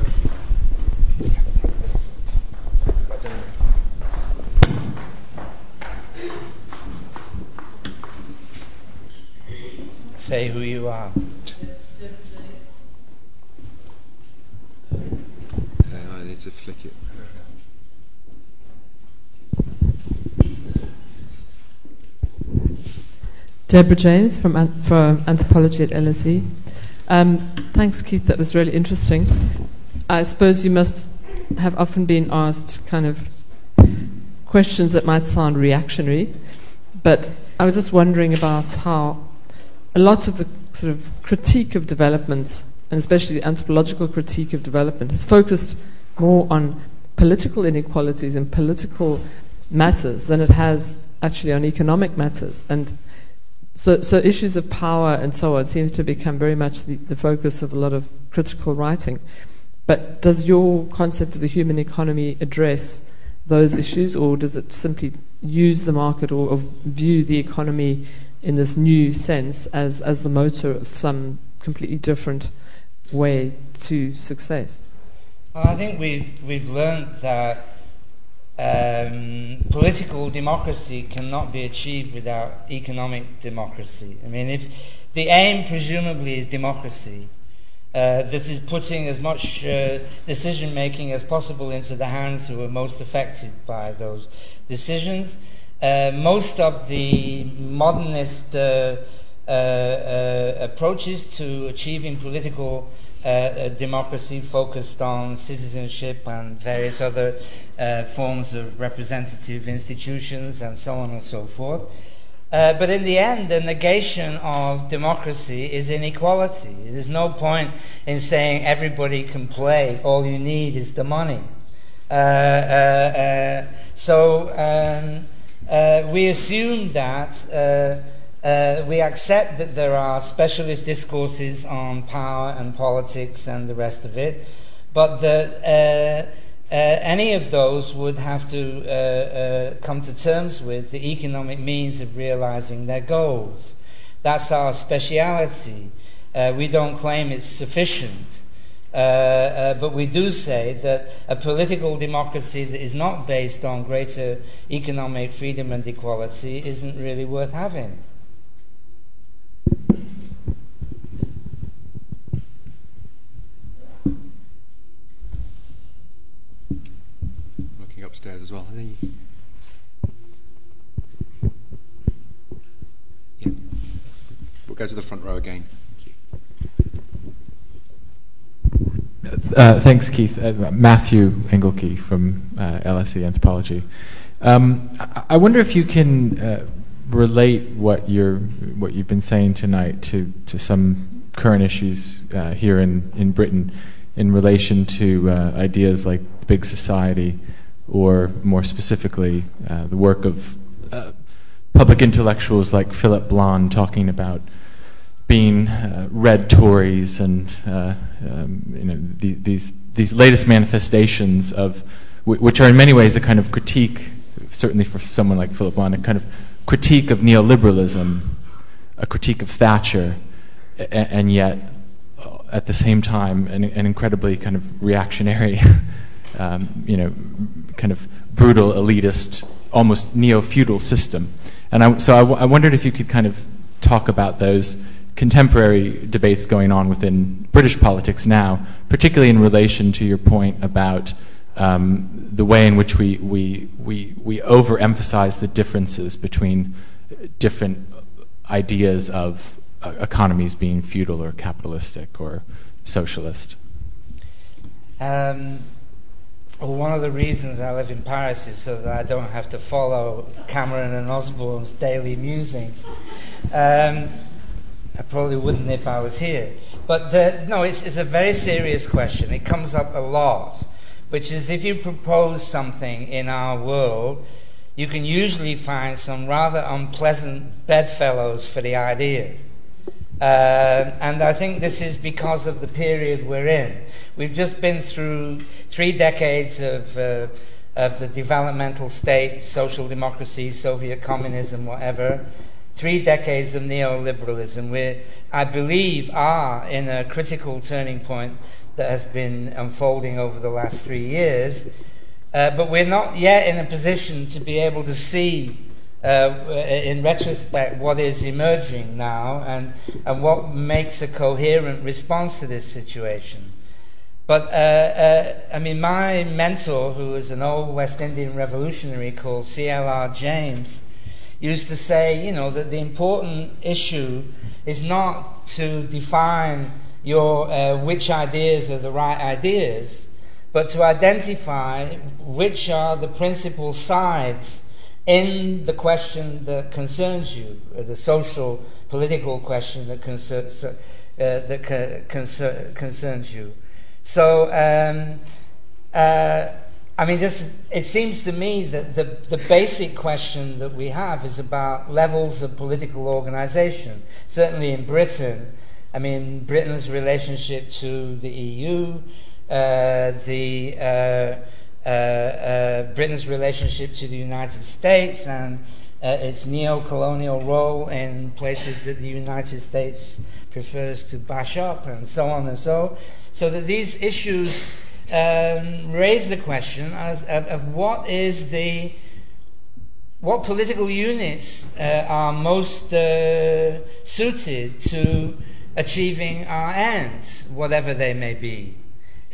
Say who you are. I need to flick it. Deborah James from, from Anthropology at LSE. Um, thanks, Keith. That was really interesting. I suppose you must have often been asked kind of questions that might sound reactionary, but I was just wondering about how a lot of the sort of critique of development, and especially the anthropological critique of development, has focused more on political inequalities and political matters than it has actually on economic matters. And so, so issues of power and so on seem to become very much the, the focus of a lot of critical writing. But does your concept of the human economy address those issues, or does it simply use the market or, or view the economy in this new sense as, as the motor of some completely different way to success? Well, I think we've, we've learned that um, political democracy cannot be achieved without economic democracy. I mean, if the aim presumably is democracy, uh, that is putting as much uh, decision making as possible into the hands who are most affected by those decisions. Uh, most of the modernist uh, uh, uh, approaches to achieving political democracy focused on citizenship and various other forms of representative institutions and so on and so forth. Uh, but in the end, the negation of democracy is inequality. There's no point in saying everybody can play, all you need is the money. Uh, uh, uh so um, uh, we assume that we accept that there are specialist discourses on power and politics and the rest of it, but that uh, any of those would have to uh, uh, come to terms with the economic means of realizing their goals. That's our speciality. Uh, we don't claim it's sufficient. Uh, uh, but we do say that a political democracy that is not based on greater economic freedom and equality isn't really worth having. upstairs as well. Yeah. We'll go to the front row again. Uh, thanks, Keith. Uh, Matthew Engelke from uh, LSE Anthropology. Um, I-, wonder if you can uh, relate what you're what you've been saying tonight to to some current issues uh, here in in Britain in relation to uh, ideas like the big society or more specifically, uh, the work of uh, public intellectuals like Philip Blond talking about being uh, red Tories and uh, um, you know, the, these, these latest manifestations of, w- which are in many ways a kind of critique, certainly for someone like Philip Blond, a kind of critique of neoliberalism, a critique of Thatcher, a- and yet uh, at the same time an, an incredibly kind of reactionary um, you know, kind of brutal, elitist, almost neo-feudal system. And I, so I, w- I wondered if you could kind of talk about those contemporary debates going on within British politics now, particularly in relation to your point about um, the way in which we, we, we, we overemphasize the differences between different ideas of uh, economies being feudal or capitalistic or socialist. Um, well, one of the reasons I live in Paris is so that I don't have to follow Cameron and Osborne's daily musings. Um, I probably wouldn't if I was here. But the, no, it's, it's a very serious question. It comes up a lot, which is if you propose something in our world, you can usually find some rather unpleasant bedfellows for the idea. Uh, and I think this is because of the period we're in. We've just been through three decades of, uh, of the developmental state, social democracy, Soviet communism, whatever. Three decades of neoliberalism. We, I believe, are in a critical turning point that has been unfolding over the last three years. Uh, but we're not yet in a position to be able to see in retrospect, what is emerging now and, and what makes a coherent response to this situation. But, uh, uh, I mean, my mentor, who was an old West Indian revolutionary called C.L.R. James, used to say, you know, that the important issue is not to define your, uh, which ideas are the right ideas, but to identify which are the principal sides in the question that concerns you, uh, the social, political question that, concerns, uh, that concern, concerns you. So, um, uh, I mean, just it seems to me that the, the basic question that we have is about levels of political organization. Certainly in Britain, I mean, Britain's relationship to the EU, uh, the uh, Britain's relationship to the United States and uh, its neo colonial role in places that the United States prefers to bash up, and so on and so. So that these issues um, raise the question of, of, of, what is the what political units uh, are most uh, suited to achieving our ends, whatever they may be.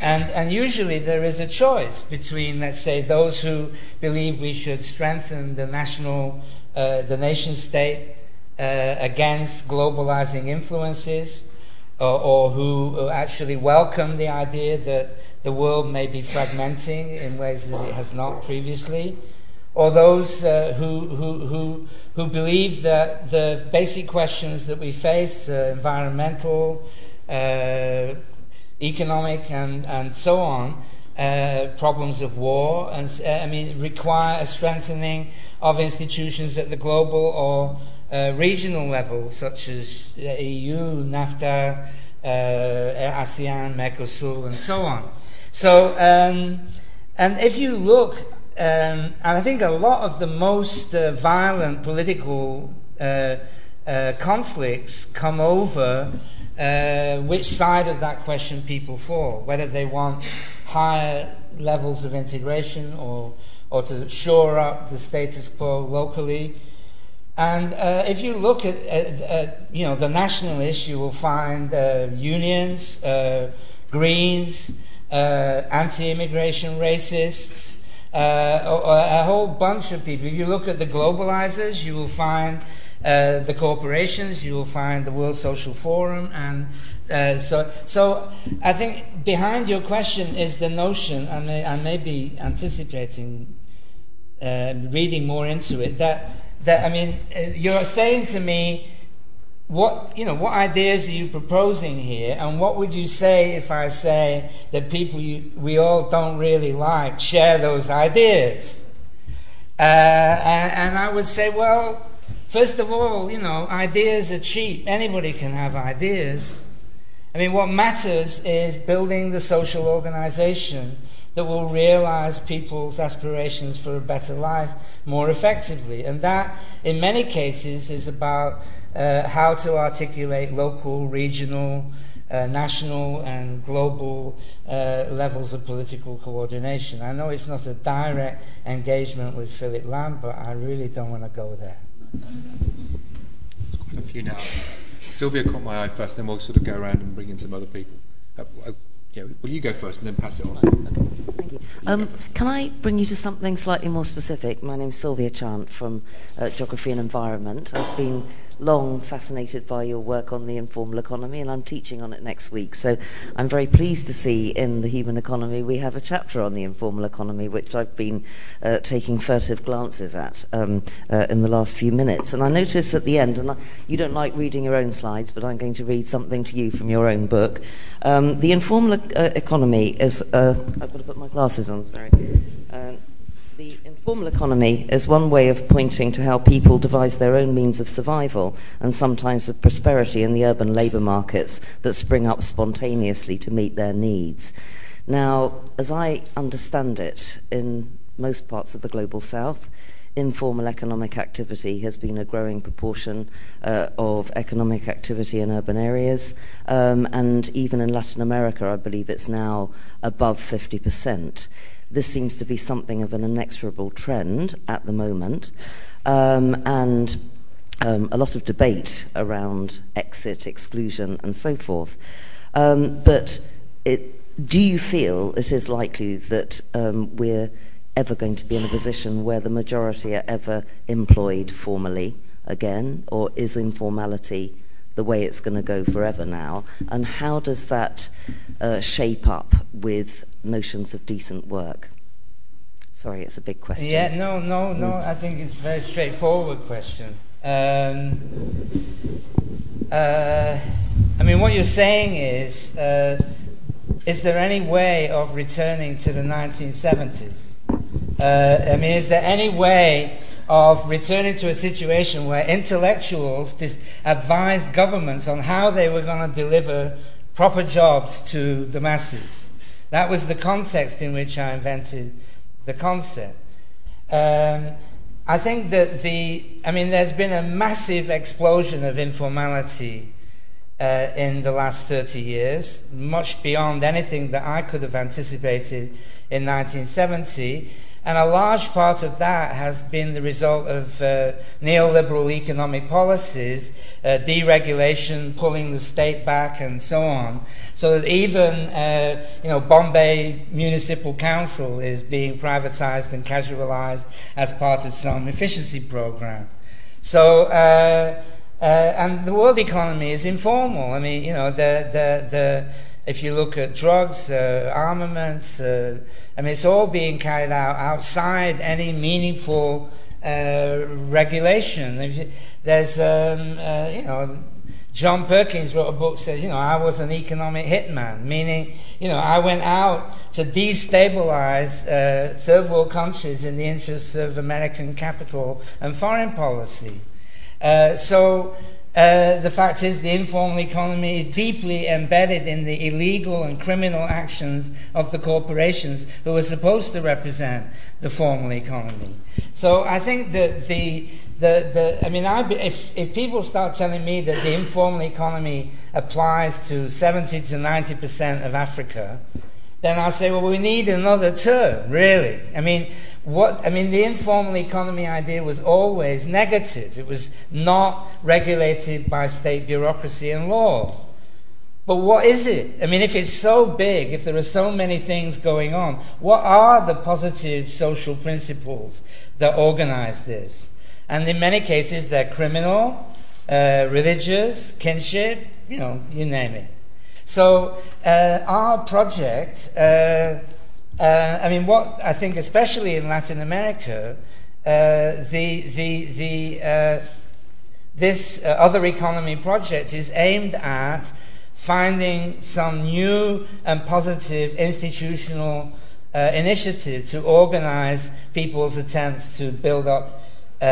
And, and usually there is a choice between, let's say, those who believe we should strengthen the national, uh, the nation state uh, against globalizing influences, or, or who actually welcome the idea that the world may be fragmenting in ways that it has not previously, or those uh, who, who, who, who believe that the basic questions that we face, uh, environmental, uh, economic, and, and so on, uh, problems of war, and I mean, require a strengthening of institutions at the global or uh, regional level, such as the EU, NAFTA, uh, ASEAN, Mercosur, and so on. So, um, and if you look, um, and I think a lot of the most uh, violent political uh, uh, conflicts come over uh, which side of that question people fall, whether they want higher levels of integration or, or to shore up the status quo locally and uh, if you look at, at, at, you know the nationalists, you will find uh, unions, uh, Greens, uh, anti-immigration racists, a, a, whole bunch of people. If you look at the globalizers, you will find uh, the corporations, you will find the World Social Forum, and so. So I think behind your question is the notion. I may, I may be anticipating reading more into it that that I mean, uh, you're saying to me, what you know, what ideas are you proposing here, and what would you say if I say that people you, we all don't really like share those ideas? Uh, and, and I would say, well, first of all, you know, ideas are cheap. Anybody can have ideas. I mean, what matters is building the social organization that will realize people's aspirations for a better life more effectively. And that, in many cases, is about uh, how to articulate local, regional, uh, national, and global uh, levels of political coordination. I know it's not a direct engagement with Philip Lamb, but I really don't want to go there. There's quite a few now. Sylvia caught my eye first, then we'll sort of go around and bring in some other people. Uh, uh yeah, well, you go first and then pass it on. Okay, thank you. Um, can I bring you to something slightly more specific? My name's Sylvia Chant from uh, Geography and Environment. I've been long fascinated by your work on the informal economy, and I'm teaching on it next week. So I'm very pleased to see in the human economy we have a chapter on the informal economy, which I've been uh, taking furtive glances at um, uh, in the last few minutes. And I notice at the end, and I, you don't like reading your own slides, but I'm going to read something to you from your own book. Um, the informal uh, economy is. Uh, I've got to put my glasses on, sorry. Uh, the informal economy is one way of pointing to how people devise their own means of survival and sometimes of prosperity in the urban labour markets that spring up spontaneously to meet their needs. Now, as I understand it, in most parts of the global south, informal economic activity has been a growing proportion uh, of economic activity in urban areas. Um, and even in Latin America, I believe it's now above 50% this seems to be something of an inexorable trend at the moment. Um, and um, a lot of debate around exit, exclusion, and so forth. Um, but it, do you feel it is likely that um, we're ever going to be in a position where the majority are ever employed formally again, or is informality the way it's going to go forever now? And how does that uh, shape up with notions of decent work? Sorry, it's a big question. Yeah, no, no, no. I think it's a very straightforward question. Um, uh, I mean, what you're saying is, uh, is there any way of returning to the 1970s? Uh, I mean, is there any way of returning to a situation where intellectuals dis- advised governments on how they were going to deliver proper jobs to the masses? That was the context in which I invented the concept. Um, I think that the, I mean, there's been a massive explosion of informality uh, in the last 30 years, much beyond anything that I could have anticipated in 1970. And a large part of that has been the result of uh, neoliberal economic policies, uh, deregulation, pulling the state back, and so on. So that even, uh, you know, Bombay Municipal Council is being privatized and casualized as part of some efficiency program. So, uh, uh, and the world economy is informal. I mean, you know, the, the, the, if you look at drugs, uh, armaments, I mean, it's all being carried out outside any meaningful uh, regulation. There's, um, uh, you know, John Perkins wrote a book says, you know, I was an economic hitman, meaning, you know, I went out to destabilize uh, third world countries in the interests of American capital and foreign policy. Uh, so uh, the fact is, the informal economy is deeply embedded in the illegal and criminal actions of the corporations who are supposed to represent the formal economy. So I think that the the, the, I mean, I, if, if people start telling me that the informal economy applies to 70 to 90% of Africa, then I'll say, well, we need another term, really. I mean, what, I mean, the informal economy idea was always negative. It was not regulated by state bureaucracy and law. But what is it? I mean, if it's so big, if there are so many things going on, what are the positive social principles that organize this? And in many cases, they're criminal, uh, religious, kinship, you know, you name it. So uh, our project uh, uh, I mean, what I think, especially in Latin America, uh, the, the, the, uh, this uh, other economy project is aimed at finding some new and positive institutional uh, initiative to organize people's attempts to build up uh,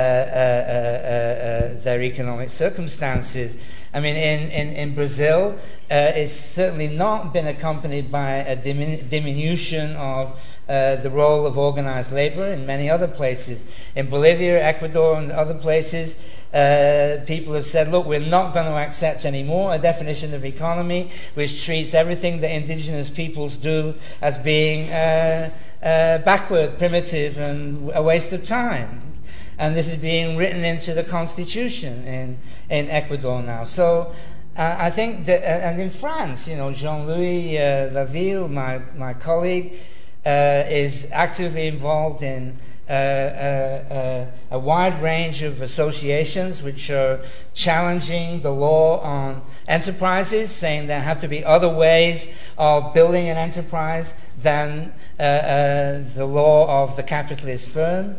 their economic circumstances I mean, in, in, in Brazil, uh, it's certainly not been accompanied by a dimin- diminution of uh, the role of organized labor in many other places. In Bolivia, Ecuador, and other places, uh, people have said, look, we're not going to accept anymore a definition of economy which treats everything that indigenous peoples do as being uh, uh, backward, primitive, and a waste of time and this is being written into the constitution in, in Ecuador now. So uh, I think that, uh, and in France, you know, Jean Louis uh, Laville, my, my colleague, uh, is actively involved in uh, uh, a wide range of associations which are challenging the law on enterprises, saying there have to be other ways of building an enterprise than the law of the capitalist firm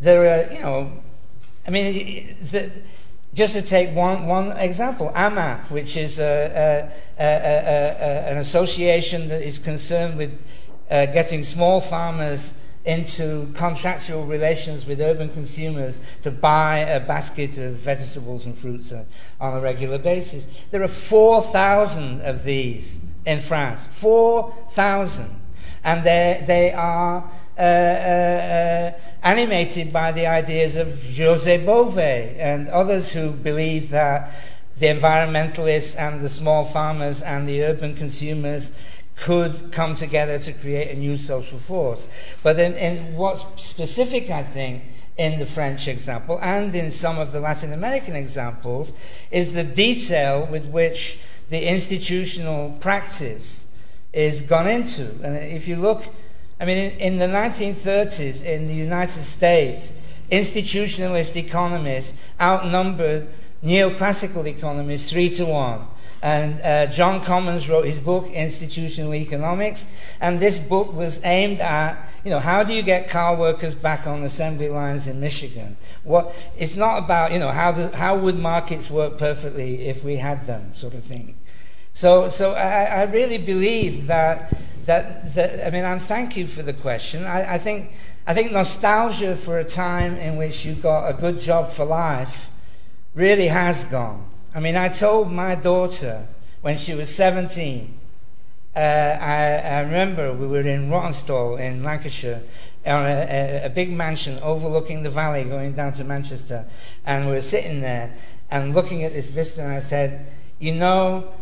there are, you know, I mean, the, just to take one, one example, AMAP, which is a, a, a, an association that is concerned with uh, getting small farmers into contractual relations with urban consumers to buy a basket of vegetables and fruits uh, on a regular basis. There are 4,000 of these in France. 4,000. And they, are Uh, uh, uh, animated by the ideas of José Bové and others who believe that the environmentalists and the small farmers and the urban consumers could come together to create a new social force. But in, in what's specific, I think, in the French example and in some of the Latin American examples is the detail with which the institutional practice is gone into. And if you look I mean, in, in the 1930s in the United States, institutionalist economists outnumbered neoclassical economists three to one. And uh, John Commons wrote his book, Institutional Economics, and this book was aimed at, you know, how do you get car workers back on assembly lines in Michigan? What, it's not about, you know, how, do, how would markets work perfectly if we had them, sort of thing. So, so I, I really believe that that, that I mean, and thank you for the question. I, I, think, I think nostalgia for a time in which you got a good job for life really has gone. I mean, I told my daughter when she was 17, uh, I, I, remember we were in Rawtenstall in Lancashire on a, a, a, big mansion overlooking the valley going down to Manchester. And we were sitting there and looking at this vista, and I said, You know,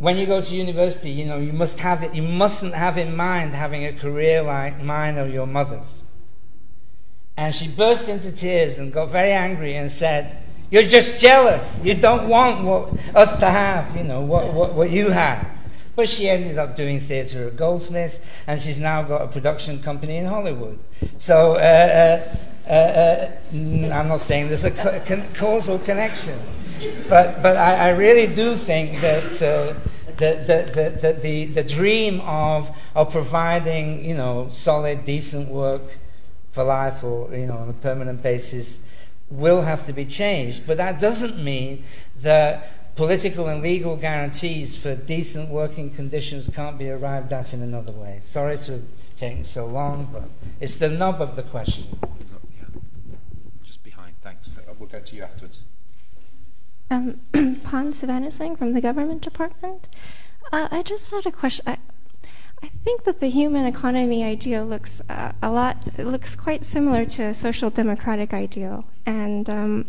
when you go to university, you know, you must have it, you mustn't have in mind having a career like mine or your mother's. And she burst into tears and got very angry and said, You're just jealous. You don't want what, us to have, you know, what, what, what you have. But she ended up doing theatre at Goldsmiths, and she's now got a production company in Hollywood. So uh, uh, uh, uh I'm not saying there's a ca- causal connection, but, but I, I really do think that uh, the, the, the, the, the dream of, of providing, you know, solid, decent work for life or, you know, on a permanent basis will have to be changed. But that doesn't mean that political and legal guarantees for decent working conditions can't be arrived at in another way. Sorry to have taken so long, but it's the nub of the question. Just behind, thanks. We'll go to you afterwards. Um, Pon Singh from the Government Department. Uh, I just had a question. I, think that the human economy ideal looks uh, a lot. It looks quite similar to a social democratic ideal, and um,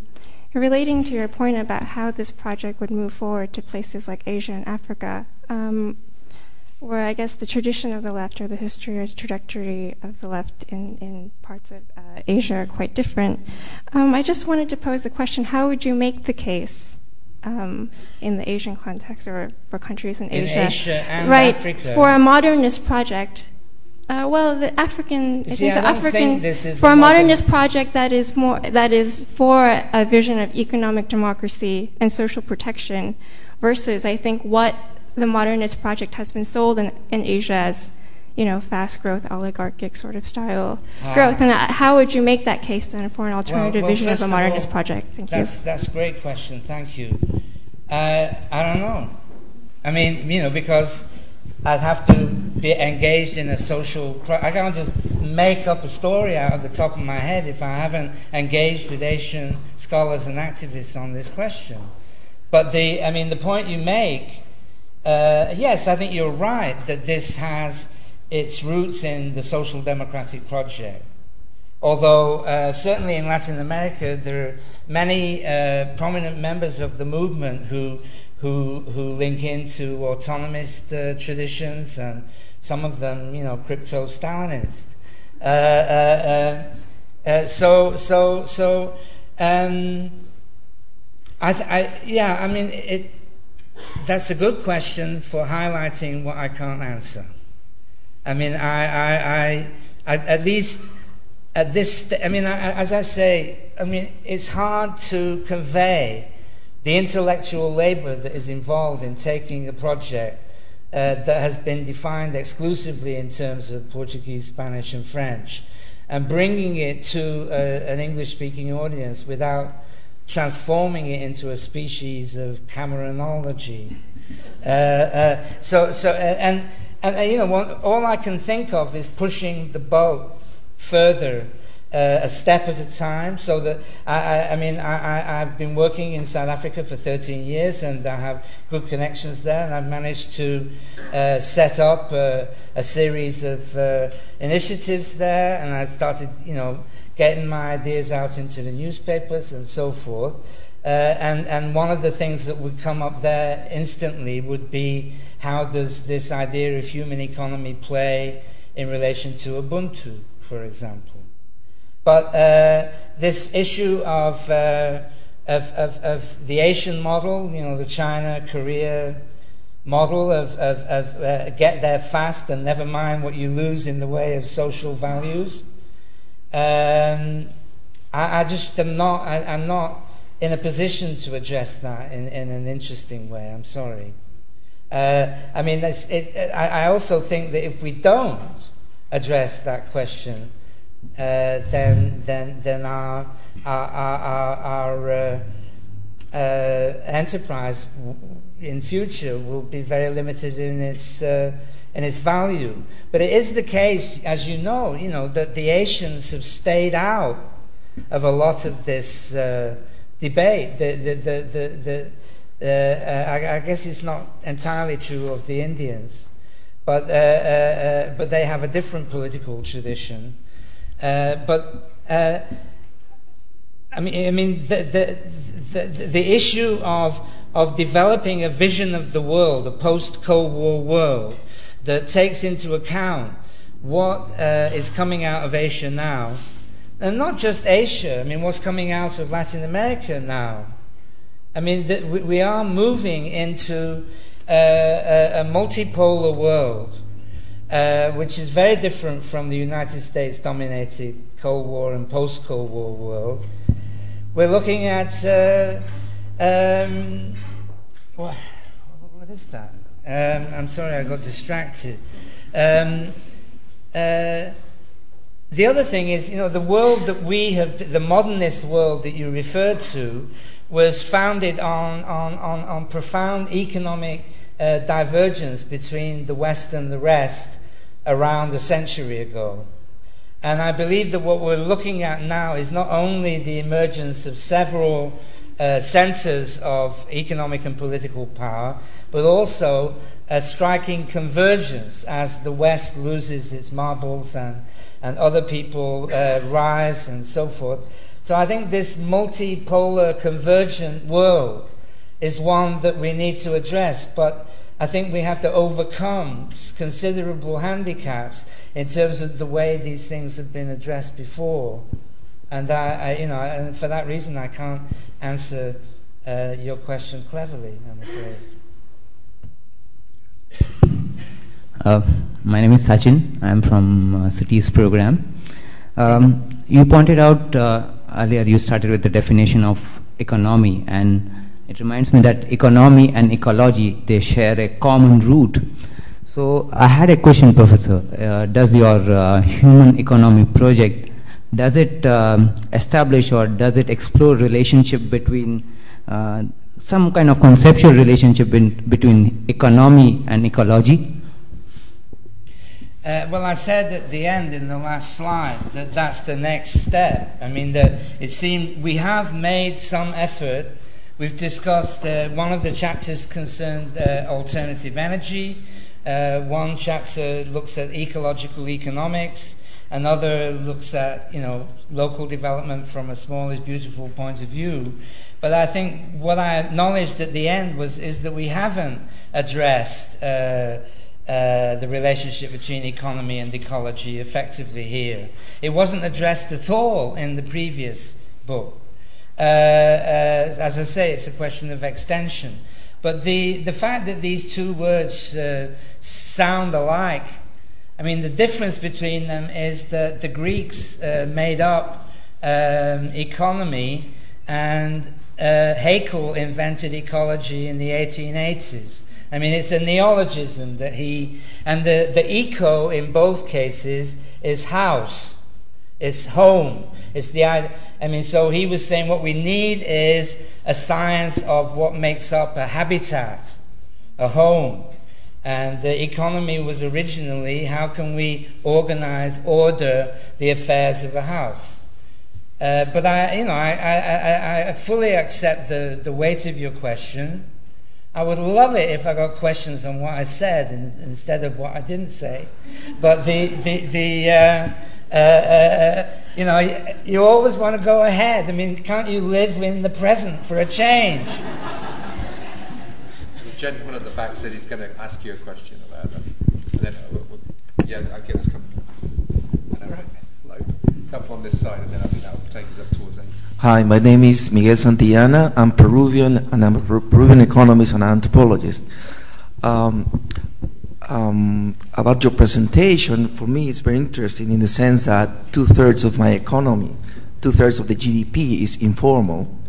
relating to your point about how this project would move forward to places like Asia and Africa. Where I guess the tradition of the left or the history or trajectory of the left in, in parts of uh, Asia are quite different. Um, I just wanted to pose the question how would you make the case um, in the Asian context or for countries in, in Asia, right, Africa. for a modernist project? Uh, well, the African, I think the I African, think for a, a modernist project that is more that is for a vision of economic democracy and social protection, versus I think what the modernist project has been sold in, in Asia as, you know, fast growth, oligarchic sort of style ah. growth. And uh, how would you make that case then for an alternative well, well, vision of a modernist all, project? Thank that's, you. That's a great question. Thank you. Uh, I don't know. I mean, you know, because I'd have to be engaged in a social. I can't just make up a story out of the top of my head if I haven't engaged with Asian scholars and activists on this question. But the, I mean, the point you make uh, yes, I think you're right that this has its roots in the social democratic project. Although, uh, certainly in Latin America, there are many uh, prominent members of the movement who, who, who link into autonomist uh, traditions, and some of them, you know, crypto Stalinist. Uh, so, so, so, um, I, I, yeah, I mean, it, that's a good question for highlighting what I can't answer. I mean, I, I, I, at least at this, I mean, I, as I say, I mean, it's hard to convey the intellectual labor that is involved in taking a project uh, that has been defined exclusively in terms of Portuguese, Spanish, and French, and bringing it to uh, an English speaking audience without transforming it into a species of Cameronology. Uh, uh, so, so, uh, and, and, uh, you know, all I can think of is pushing the boat further uh, a step at a time. So that I, I, I mean, I, have been working in South Africa for 13 years, and I have good connections there, and I've managed to uh, set up a series of initiatives there, and I started, you know, getting my ideas out into the newspapers and so forth. Uh, and, and one of the things that would come up there instantly would be how does this idea of human economy play in relation to Ubuntu, for example. But uh, this issue of, uh, of, of, of, the Asian model, you know, the China, Korea model of, of, of uh, get there fast and never mind what you lose in the way of social values, um, I, I, just am not. I, am not in a position to address that in, in an interesting way. I'm sorry. Uh, I mean, it, I, I, also think that if we don't address that question, uh, then then then our our our, our uh, uh enterprise in future will be very limited in its uh, and its value. But it is the case, as you know, you know that the Asians have stayed out of a lot of this uh, debate. The, the, the, the, the uh, I, I, guess it's not entirely true of the Indians, but uh, uh, uh but they have a different political tradition. Uh, but I mean, I mean the, the the, the issue of of developing a vision of the world, a post Cold War world, that takes into account what uh, is coming out of Asia now. And not just Asia, I mean, what's coming out of Latin America now. I mean, the, we, are moving into uh, a, a, multipolar world, uh, which is very different from the United States dominated Cold War and post Cold War world. We're looking at. Um, what, what is that? Um, I'm sorry, I got distracted. Um, uh, the other thing is, you know, the world that we have, the modernist world that you referred to, was founded on, on, on, on profound economic uh, divergence between the West and the rest around a century ago. And I believe that what we're looking at now is not only the emergence of several uh, centers of economic and political power, but also a striking convergence as the West loses its marbles and, and other people uh, rise and so forth. So I think this multipolar convergent world is one that we need to address, but I think we have to overcome considerable handicaps in terms of the way these things have been addressed before. And I, you know, and for that reason, I can't answer uh, your question cleverly. I'm afraid. Uh, my name is Sachin. I'm from uh, Cities program. Um, you pointed out uh, earlier, you started with the definition of economy, and it reminds me that economy and ecology they share a common root. So I had a question, Professor. Uh, does your uh, human economy project does it um, establish or does it explore relationship between uh, some kind of conceptual relationship in, between economy and ecology? Uh, well, I said at the end in the last slide that that's the next step. I mean, that it seems we have made some effort. We've discussed uh, one of the chapters concerned uh, alternative energy. Uh, one chapter looks at ecological economics. Another looks at you know local development from a small is beautiful point of view. But I think what I acknowledged at the end was is that we haven't addressed uh, uh, the relationship between economy and ecology effectively here. It wasn't addressed at all in the previous book. Uh, uh, as I say, it's a question of extension. But the, the fact that these two words uh, sound alike, I mean, the difference between them is that the Greeks uh, made up um, economy and uh, Haeckel invented ecology in the 1880s. I mean, it's a neologism that he, and the, the eco in both cases is house, it's home. It's the, I mean, so he was saying what we need is a science of what makes up a habitat, a home. And the economy was originally how can we organize, order the affairs of a house. Uh, but I, you know, I, I, I, fully accept the, the weight of your question. I would love it if I got questions on what I said in, instead of what I didn't say. But the, the, the uh, uh, uh you know, you, you always want to go ahead. I mean, can't you live in the present for a change? Gentleman at the back said he's going to ask you a question about that. And then, we'll, we'll, yeah, okay, let's come. All right up on this side, and then I think that will take us up towards eight. Hi, my name is Miguel Santillana. I'm Peruvian, and I'm a Peruvian economist and anthropologist. Um, um, about your presentation, for me, it's very interesting in the sense that two thirds of my economy, two thirds of the GDP is informal.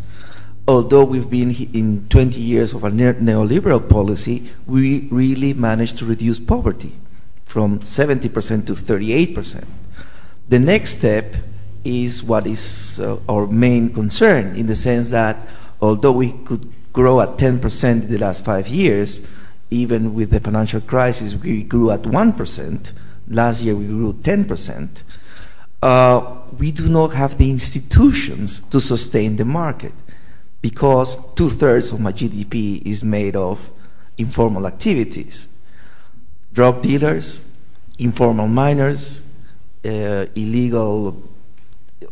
Although we've been in 20 years of a neoliberal policy, we really managed to reduce poverty from 70% to 38%. The next step is what is uh, our main concern in the sense that although we could grow at 10% in the last five years, even with the financial crisis, we grew at 1%. Last year, we grew 10%. Uh, we do not have the institutions to sustain the market because two thirds of my GDP is made of informal activities drug dealers, informal miners, uh, illegal,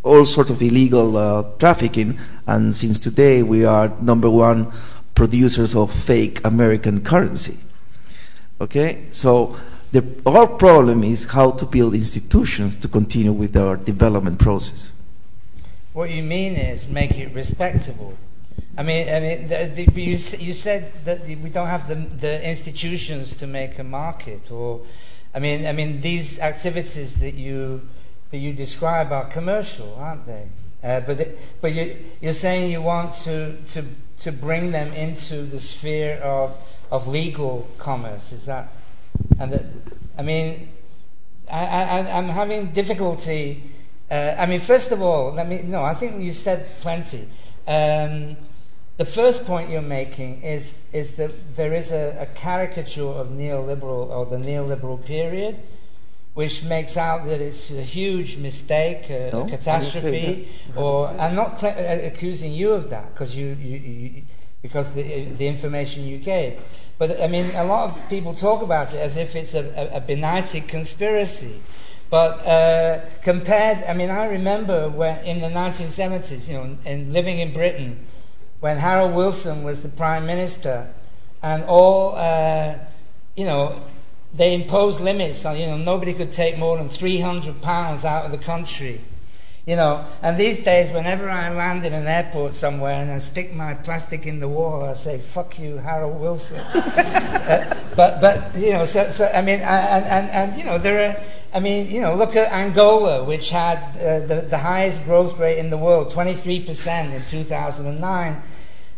all sorts of illegal uh, trafficking. And since today we are number one producers of fake American currency. Okay, so the, our problem is how to build institutions to continue with our development process. What you mean is make it respectable. I mean, I mean, the, the, you, you said that we don't have the, the institutions to make a market, or, I mean, I mean, these activities that you that you describe are commercial, aren't they? Uh, but it, but you, you're saying you want to, to to bring them into the sphere of of legal commerce. Is that? And that, I mean, I, I, I'm having difficulty. Uh, I mean, first of all, let me. No, I think you said plenty. Um, the first point you're making is is that there is a, a caricature of neoliberal or the neoliberal period which makes out that it's a huge mistake, a, no, a catastrophe, or I'm not cl- uh, accusing you of that because you, you, you, because the the information you gave. But I mean, a lot of people talk about it as if it's a, a, a benighted conspiracy. But uh, compared, I mean, I remember when in the 1970s, you know, and living in Britain, when Harold Wilson was the prime minister, and all, uh, you know, they imposed limits on, you know, nobody could take more than 300 pounds out of the country. You know, and these days, whenever I land in an airport somewhere and I stick my plastic in the wall, I say, fuck you, Harold Wilson. uh, but, but, you know, so, so I mean, and, and, and, you know, there are, I mean, you know, look at Angola, which had uh, the, the highest growth rate in the world, 23% in 2009.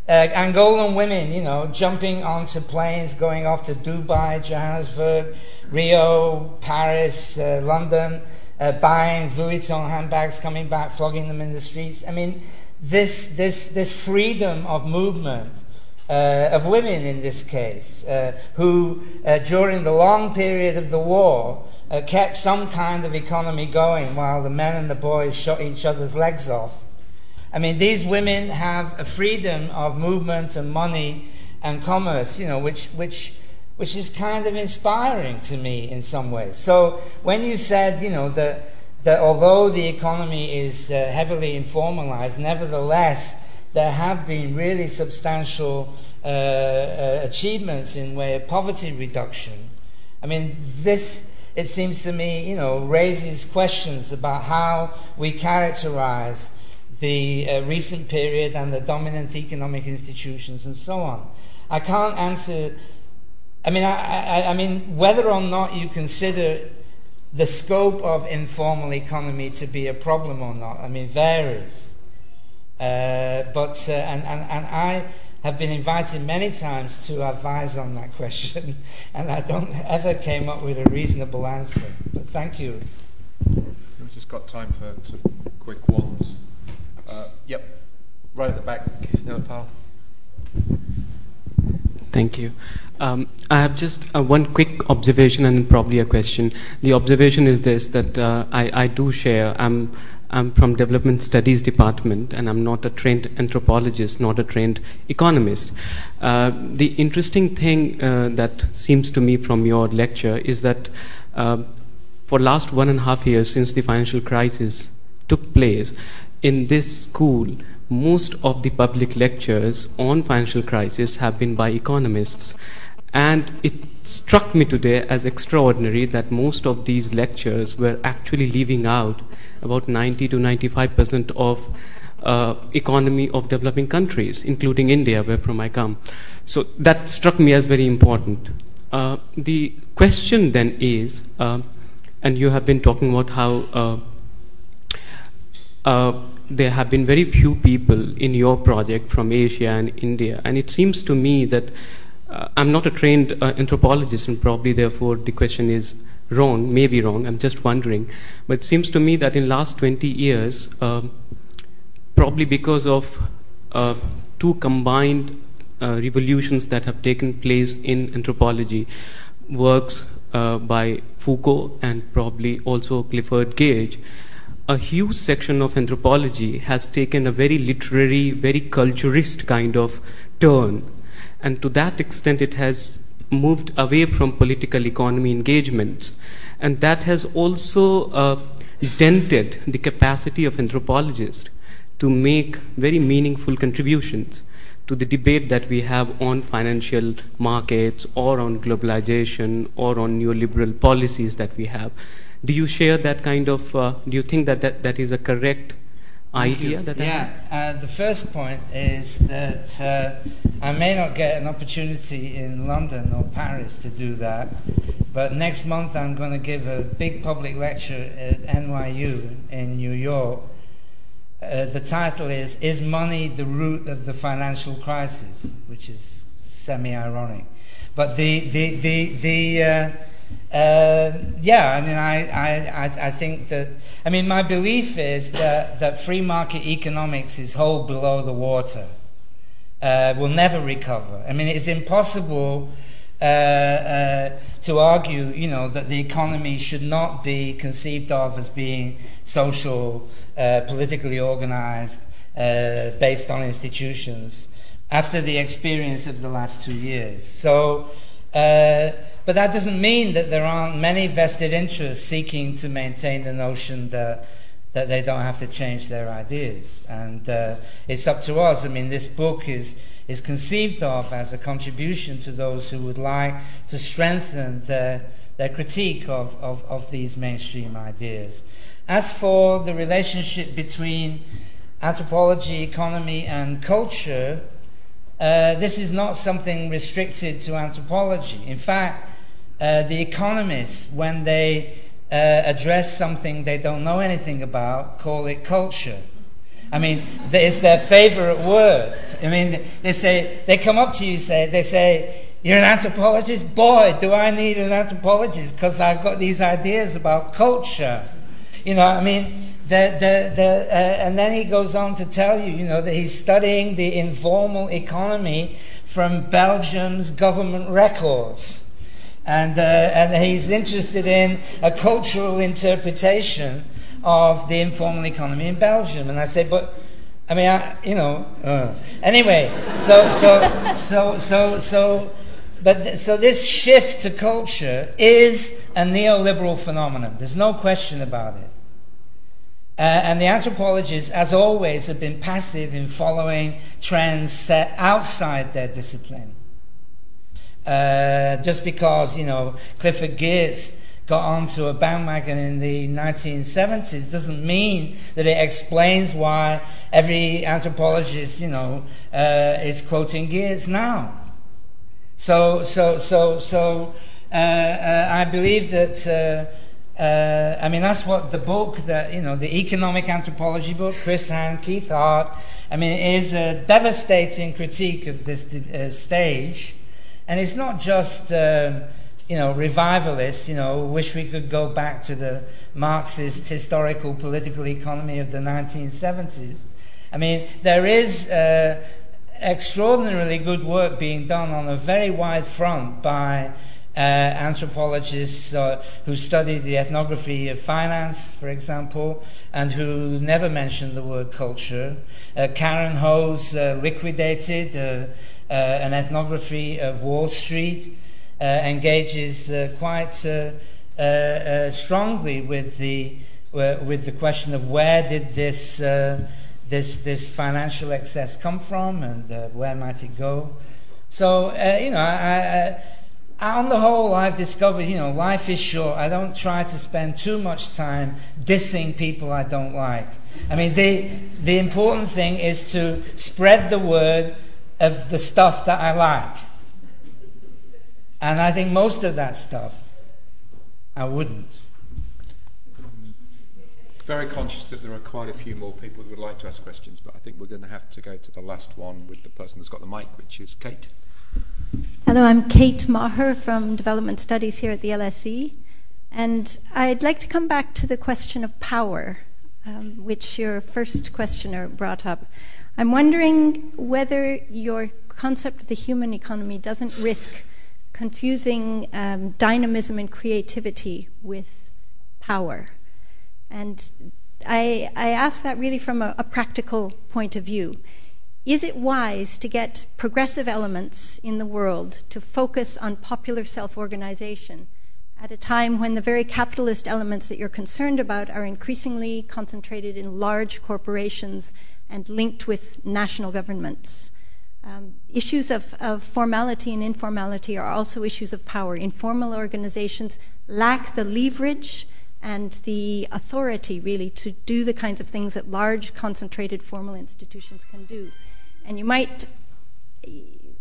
Uh, Angolan women, you know, jumping onto planes going off to Dubai, Johannesburg, Rio, Paris, uh, London, uh, buying Vuitton handbags, coming back, flogging them in the streets. I mean, this, this, this freedom of movement uh, of women in this case, uh, who uh, during the long period of the war kept some kind of economy going while the men and the boys shot each other's legs off. I mean, these women have a freedom of movement and money and commerce, you know, which, which, which is kind of inspiring to me in some ways. So when you said, you know, that, that although the economy is uh, heavily informalized, nevertheless, there have been really substantial uh, uh, achievements in way of poverty reduction. I mean, this, it seems to me, you know, raises questions about how we characterize the uh, recent period and the dominant economic institutions and so on. I can't answer. I mean, I, I, I mean, whether or not you consider the scope of informal economy to be a problem or not, I mean, varies. Uh, but uh, and, and and I have been invited many times to advise on that question, and I don't ever came up with a reasonable answer. But thank you. We've just got time for quick ones. Uh, yep, right at the back, Nilpal. Thank you. Um, I have just uh, one quick observation and probably a question. The observation is this: that uh, I, I do share. I'm I'm from development studies department, and I'm not a trained anthropologist, not a trained economist. Uh, the interesting thing uh, that seems to me from your lecture is that uh, for last one and a half years since the financial crisis took place, in this school, most of the public lectures on financial crisis have been by economists. And it struck me today as extraordinary that most of these lectures were actually leaving out about 90 to 95 percent of uh, economy of developing countries, including India, where from I come. So that struck me as very important. Uh, the question then is, uh, and you have been talking about how uh, uh, there have been very few people in your project from Asia and India, and it seems to me that uh, I'm not a trained uh, anthropologist, and probably therefore the question is wrong, maybe wrong. I'm just wondering, but it seems to me that in the last 20 years, um, probably because of uh, two combined uh, revolutions that have taken place in anthropology, works uh, by Foucault and probably also Clifford Geertz a huge section of anthropology has taken a very literary, very culturist kind of turn. And to that extent, it has moved away from political economy engagements. And that has also uh, dented the capacity of anthropologists to make very meaningful contributions to the debate that we have on financial markets or on globalization or on neoliberal policies that we have. Do you share that kind of, uh, do you think that, that that is a correct idea that yeah uh, the first point is that uh, i may not get an opportunity in london or paris to do that but next month i'm going to give a big public lecture at nyu in new york. Uh, the title is is money the root of the financial crisis? Which is semi-ironic. But the the the, the uh, yeah, I mean, I, I, I think that, I mean, my belief is that, that free market economics is whole below the water, uh, will never recover. I mean, it's impossible uh, uh, to argue, you know, that the economy should not be conceived of as being social, uh, politically organized, uh, based on institutions after the experience of the last two years. So, uh, but that doesn't mean that there aren't many vested interests seeking to maintain the notion that that they don't have to change their ideas. And uh, it's up to us. I mean, this book is is conceived of as a contribution to those who would like to strengthen their their critique of, of, of these mainstream ideas. As for the relationship between anthropology, economy, and culture, uh, this is not something restricted to anthropology. In fact, uh, the economists, when they uh, address something they don't know anything about, call it culture. I mean, it's their favorite word. I mean, they say, they come up to you, say, they say, you're an anthropologist? Boy, do I need an anthropologist because I've got these ideas about culture. You know, I mean, uh, and then he goes on to tell you, you know, that he's studying the informal economy from Belgium's government records. And, uh, and he's interested in a cultural interpretation of the informal economy in Belgium. And I say, but, I mean, I, you know, uh. anyway, so, so, so, so, so, but th- so this shift to culture is a neoliberal phenomenon. There's no question about it. Uh, and the anthropologists, as always, have been passive in following trends set outside their discipline. Uh, just because, you know, Clifford Geertz got onto a bandwagon in the 1970s doesn't mean that it explains why every anthropologist, you know, uh, is quoting Geertz now. So, so, so, so, uh, uh, I believe that uh, I mean, that's what the book, that you know, the economic anthropology book, Chris Hann, Keith Hart, I mean, is a devastating critique of this uh, stage. And it's not just, um, you know, revivalists, you know, wish we could go back to the Marxist historical political economy of the 1970s. I mean, there is uh, extraordinarily good work being done on a very wide front by uh, anthropologists uh, who study the ethnography of finance, for example, and who never mention the word culture. Uh, Karen Ho's uh, liquidated uh, uh, an ethnography of Wall Street, engages quite strongly with the with the question of where did this this this financial excess come from and where might it go. So you know, I, I on the whole, I've discovered, you know, life is short. I don't try to spend too much time dissing people I don't like. I mean, the, the important thing is to spread the word of the stuff that I like. And I think most of that stuff, I wouldn't. Very conscious that there are quite a few more people who would like to ask questions, but I think we're going to have to go to the last one with the person that's got the mic, which is Kate. Hello, I'm Kate Meagher from Development Studies here at the LSE. And I'd like to come back to the question of power, um, which your first questioner brought up. I'm wondering whether your concept of the human economy doesn't risk confusing um, dynamism and creativity with power. And I, I ask that really from a, a practical point of view. Is it wise to get progressive elements in the world to focus on popular self organization at a time when the very capitalist elements that you're concerned about are increasingly concentrated in large corporations and linked with national governments? Um, issues of, of formality and informality are also issues of power. Informal organizations lack the leverage and the authority, really, to do the kinds of things that large, concentrated, formal institutions can do. And you might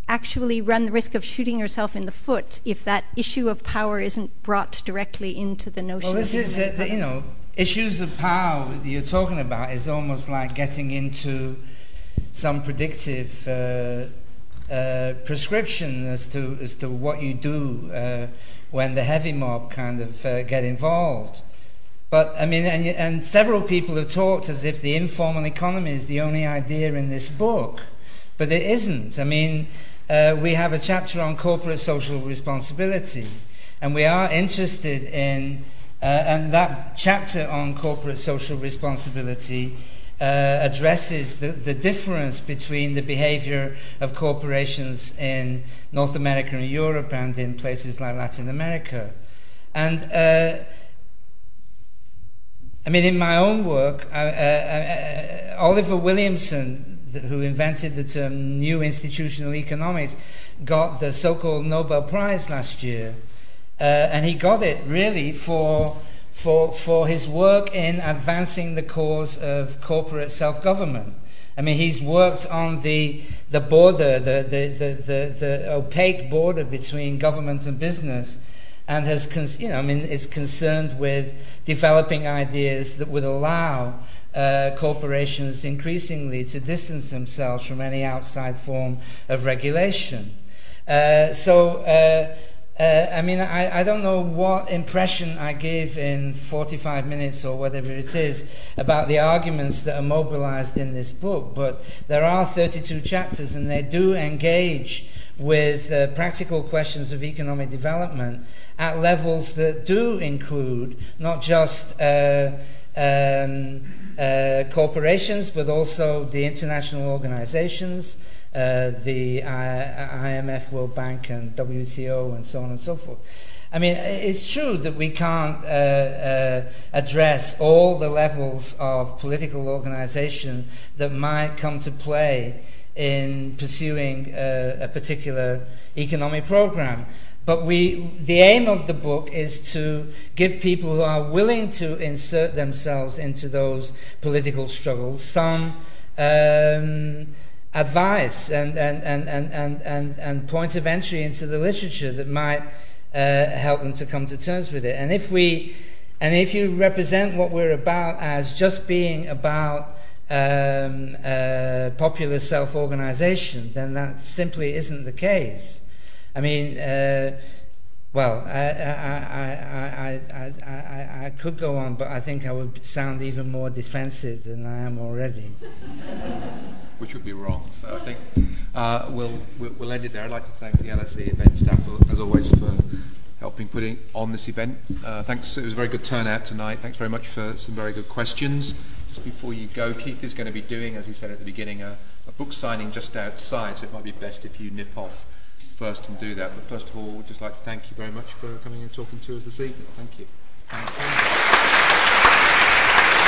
actually run the risk of shooting yourself in the foot if that issue of power isn't brought directly into the notion. Well, this is, uh, you know, issues of power you're talking about is almost like getting into some predictive uh, uh, prescription as to as to what you do uh, when the heavy mob kind of uh, get involved. But I mean, and, and several people have talked as if the informal economy is the only idea in this book, but it isn't. I mean, uh, we have a chapter on corporate social responsibility, and we are interested in, uh, and that chapter on corporate social responsibility uh, addresses the, the difference between the behavior of corporations in North America and Europe and in places like Latin America. And uh, I mean, in my own work, uh, uh, Oliver Williamson, who invented the term New Institutional Economics, got the so called Nobel Prize last year. Uh, and he got it really for for, for his work in advancing the cause of corporate self government. I mean, he's worked on the, the border, the, the, the, the, the opaque border between government and business, and has, con- you know, I mean, is concerned with developing ideas that would allow uh, corporations increasingly to distance themselves from any outside form of regulation. Uh, so, uh, uh, I mean, I, I don't know what impression I give in 45 minutes or whatever it is about the arguments that are mobilized in this book, but there are 32 chapters and they do engage with uh, practical questions of economic development at levels that do include not just uh, um, uh, corporations but also the international organizations uh, the IMF, World Bank, and WTO, and so on and so forth. I mean, it's true that we can't uh, uh, address all the levels of political organization that might come to play in pursuing uh, a particular economic program. But we, the aim of the book is to give people who are willing to insert themselves into those political struggles some um, advice and, and, and, and, and, and, and point of entry into the literature that might uh, help them to come to terms with it. And if we and if you represent what we're about as just being about um, uh, popular self organization, then that simply isn't the case. I mean, uh, well, I, I, I, I, could go on, but I think I would sound even more defensive than I am already. which would be wrong. So I think uh, we'll, we'll end it there. I'd like to thank the LSE event staff, as always, for helping putting on this event. Uh, thanks. It was a very good turnout tonight. Thanks very much for some very good questions. Just before you go, Keith is going to be doing, as he said at the beginning, a, a book signing just outside, so it might be best if you nip off first and do that. But first of all, we'd just like to thank you very much for coming and talking to us this evening. Thank you. Thank you.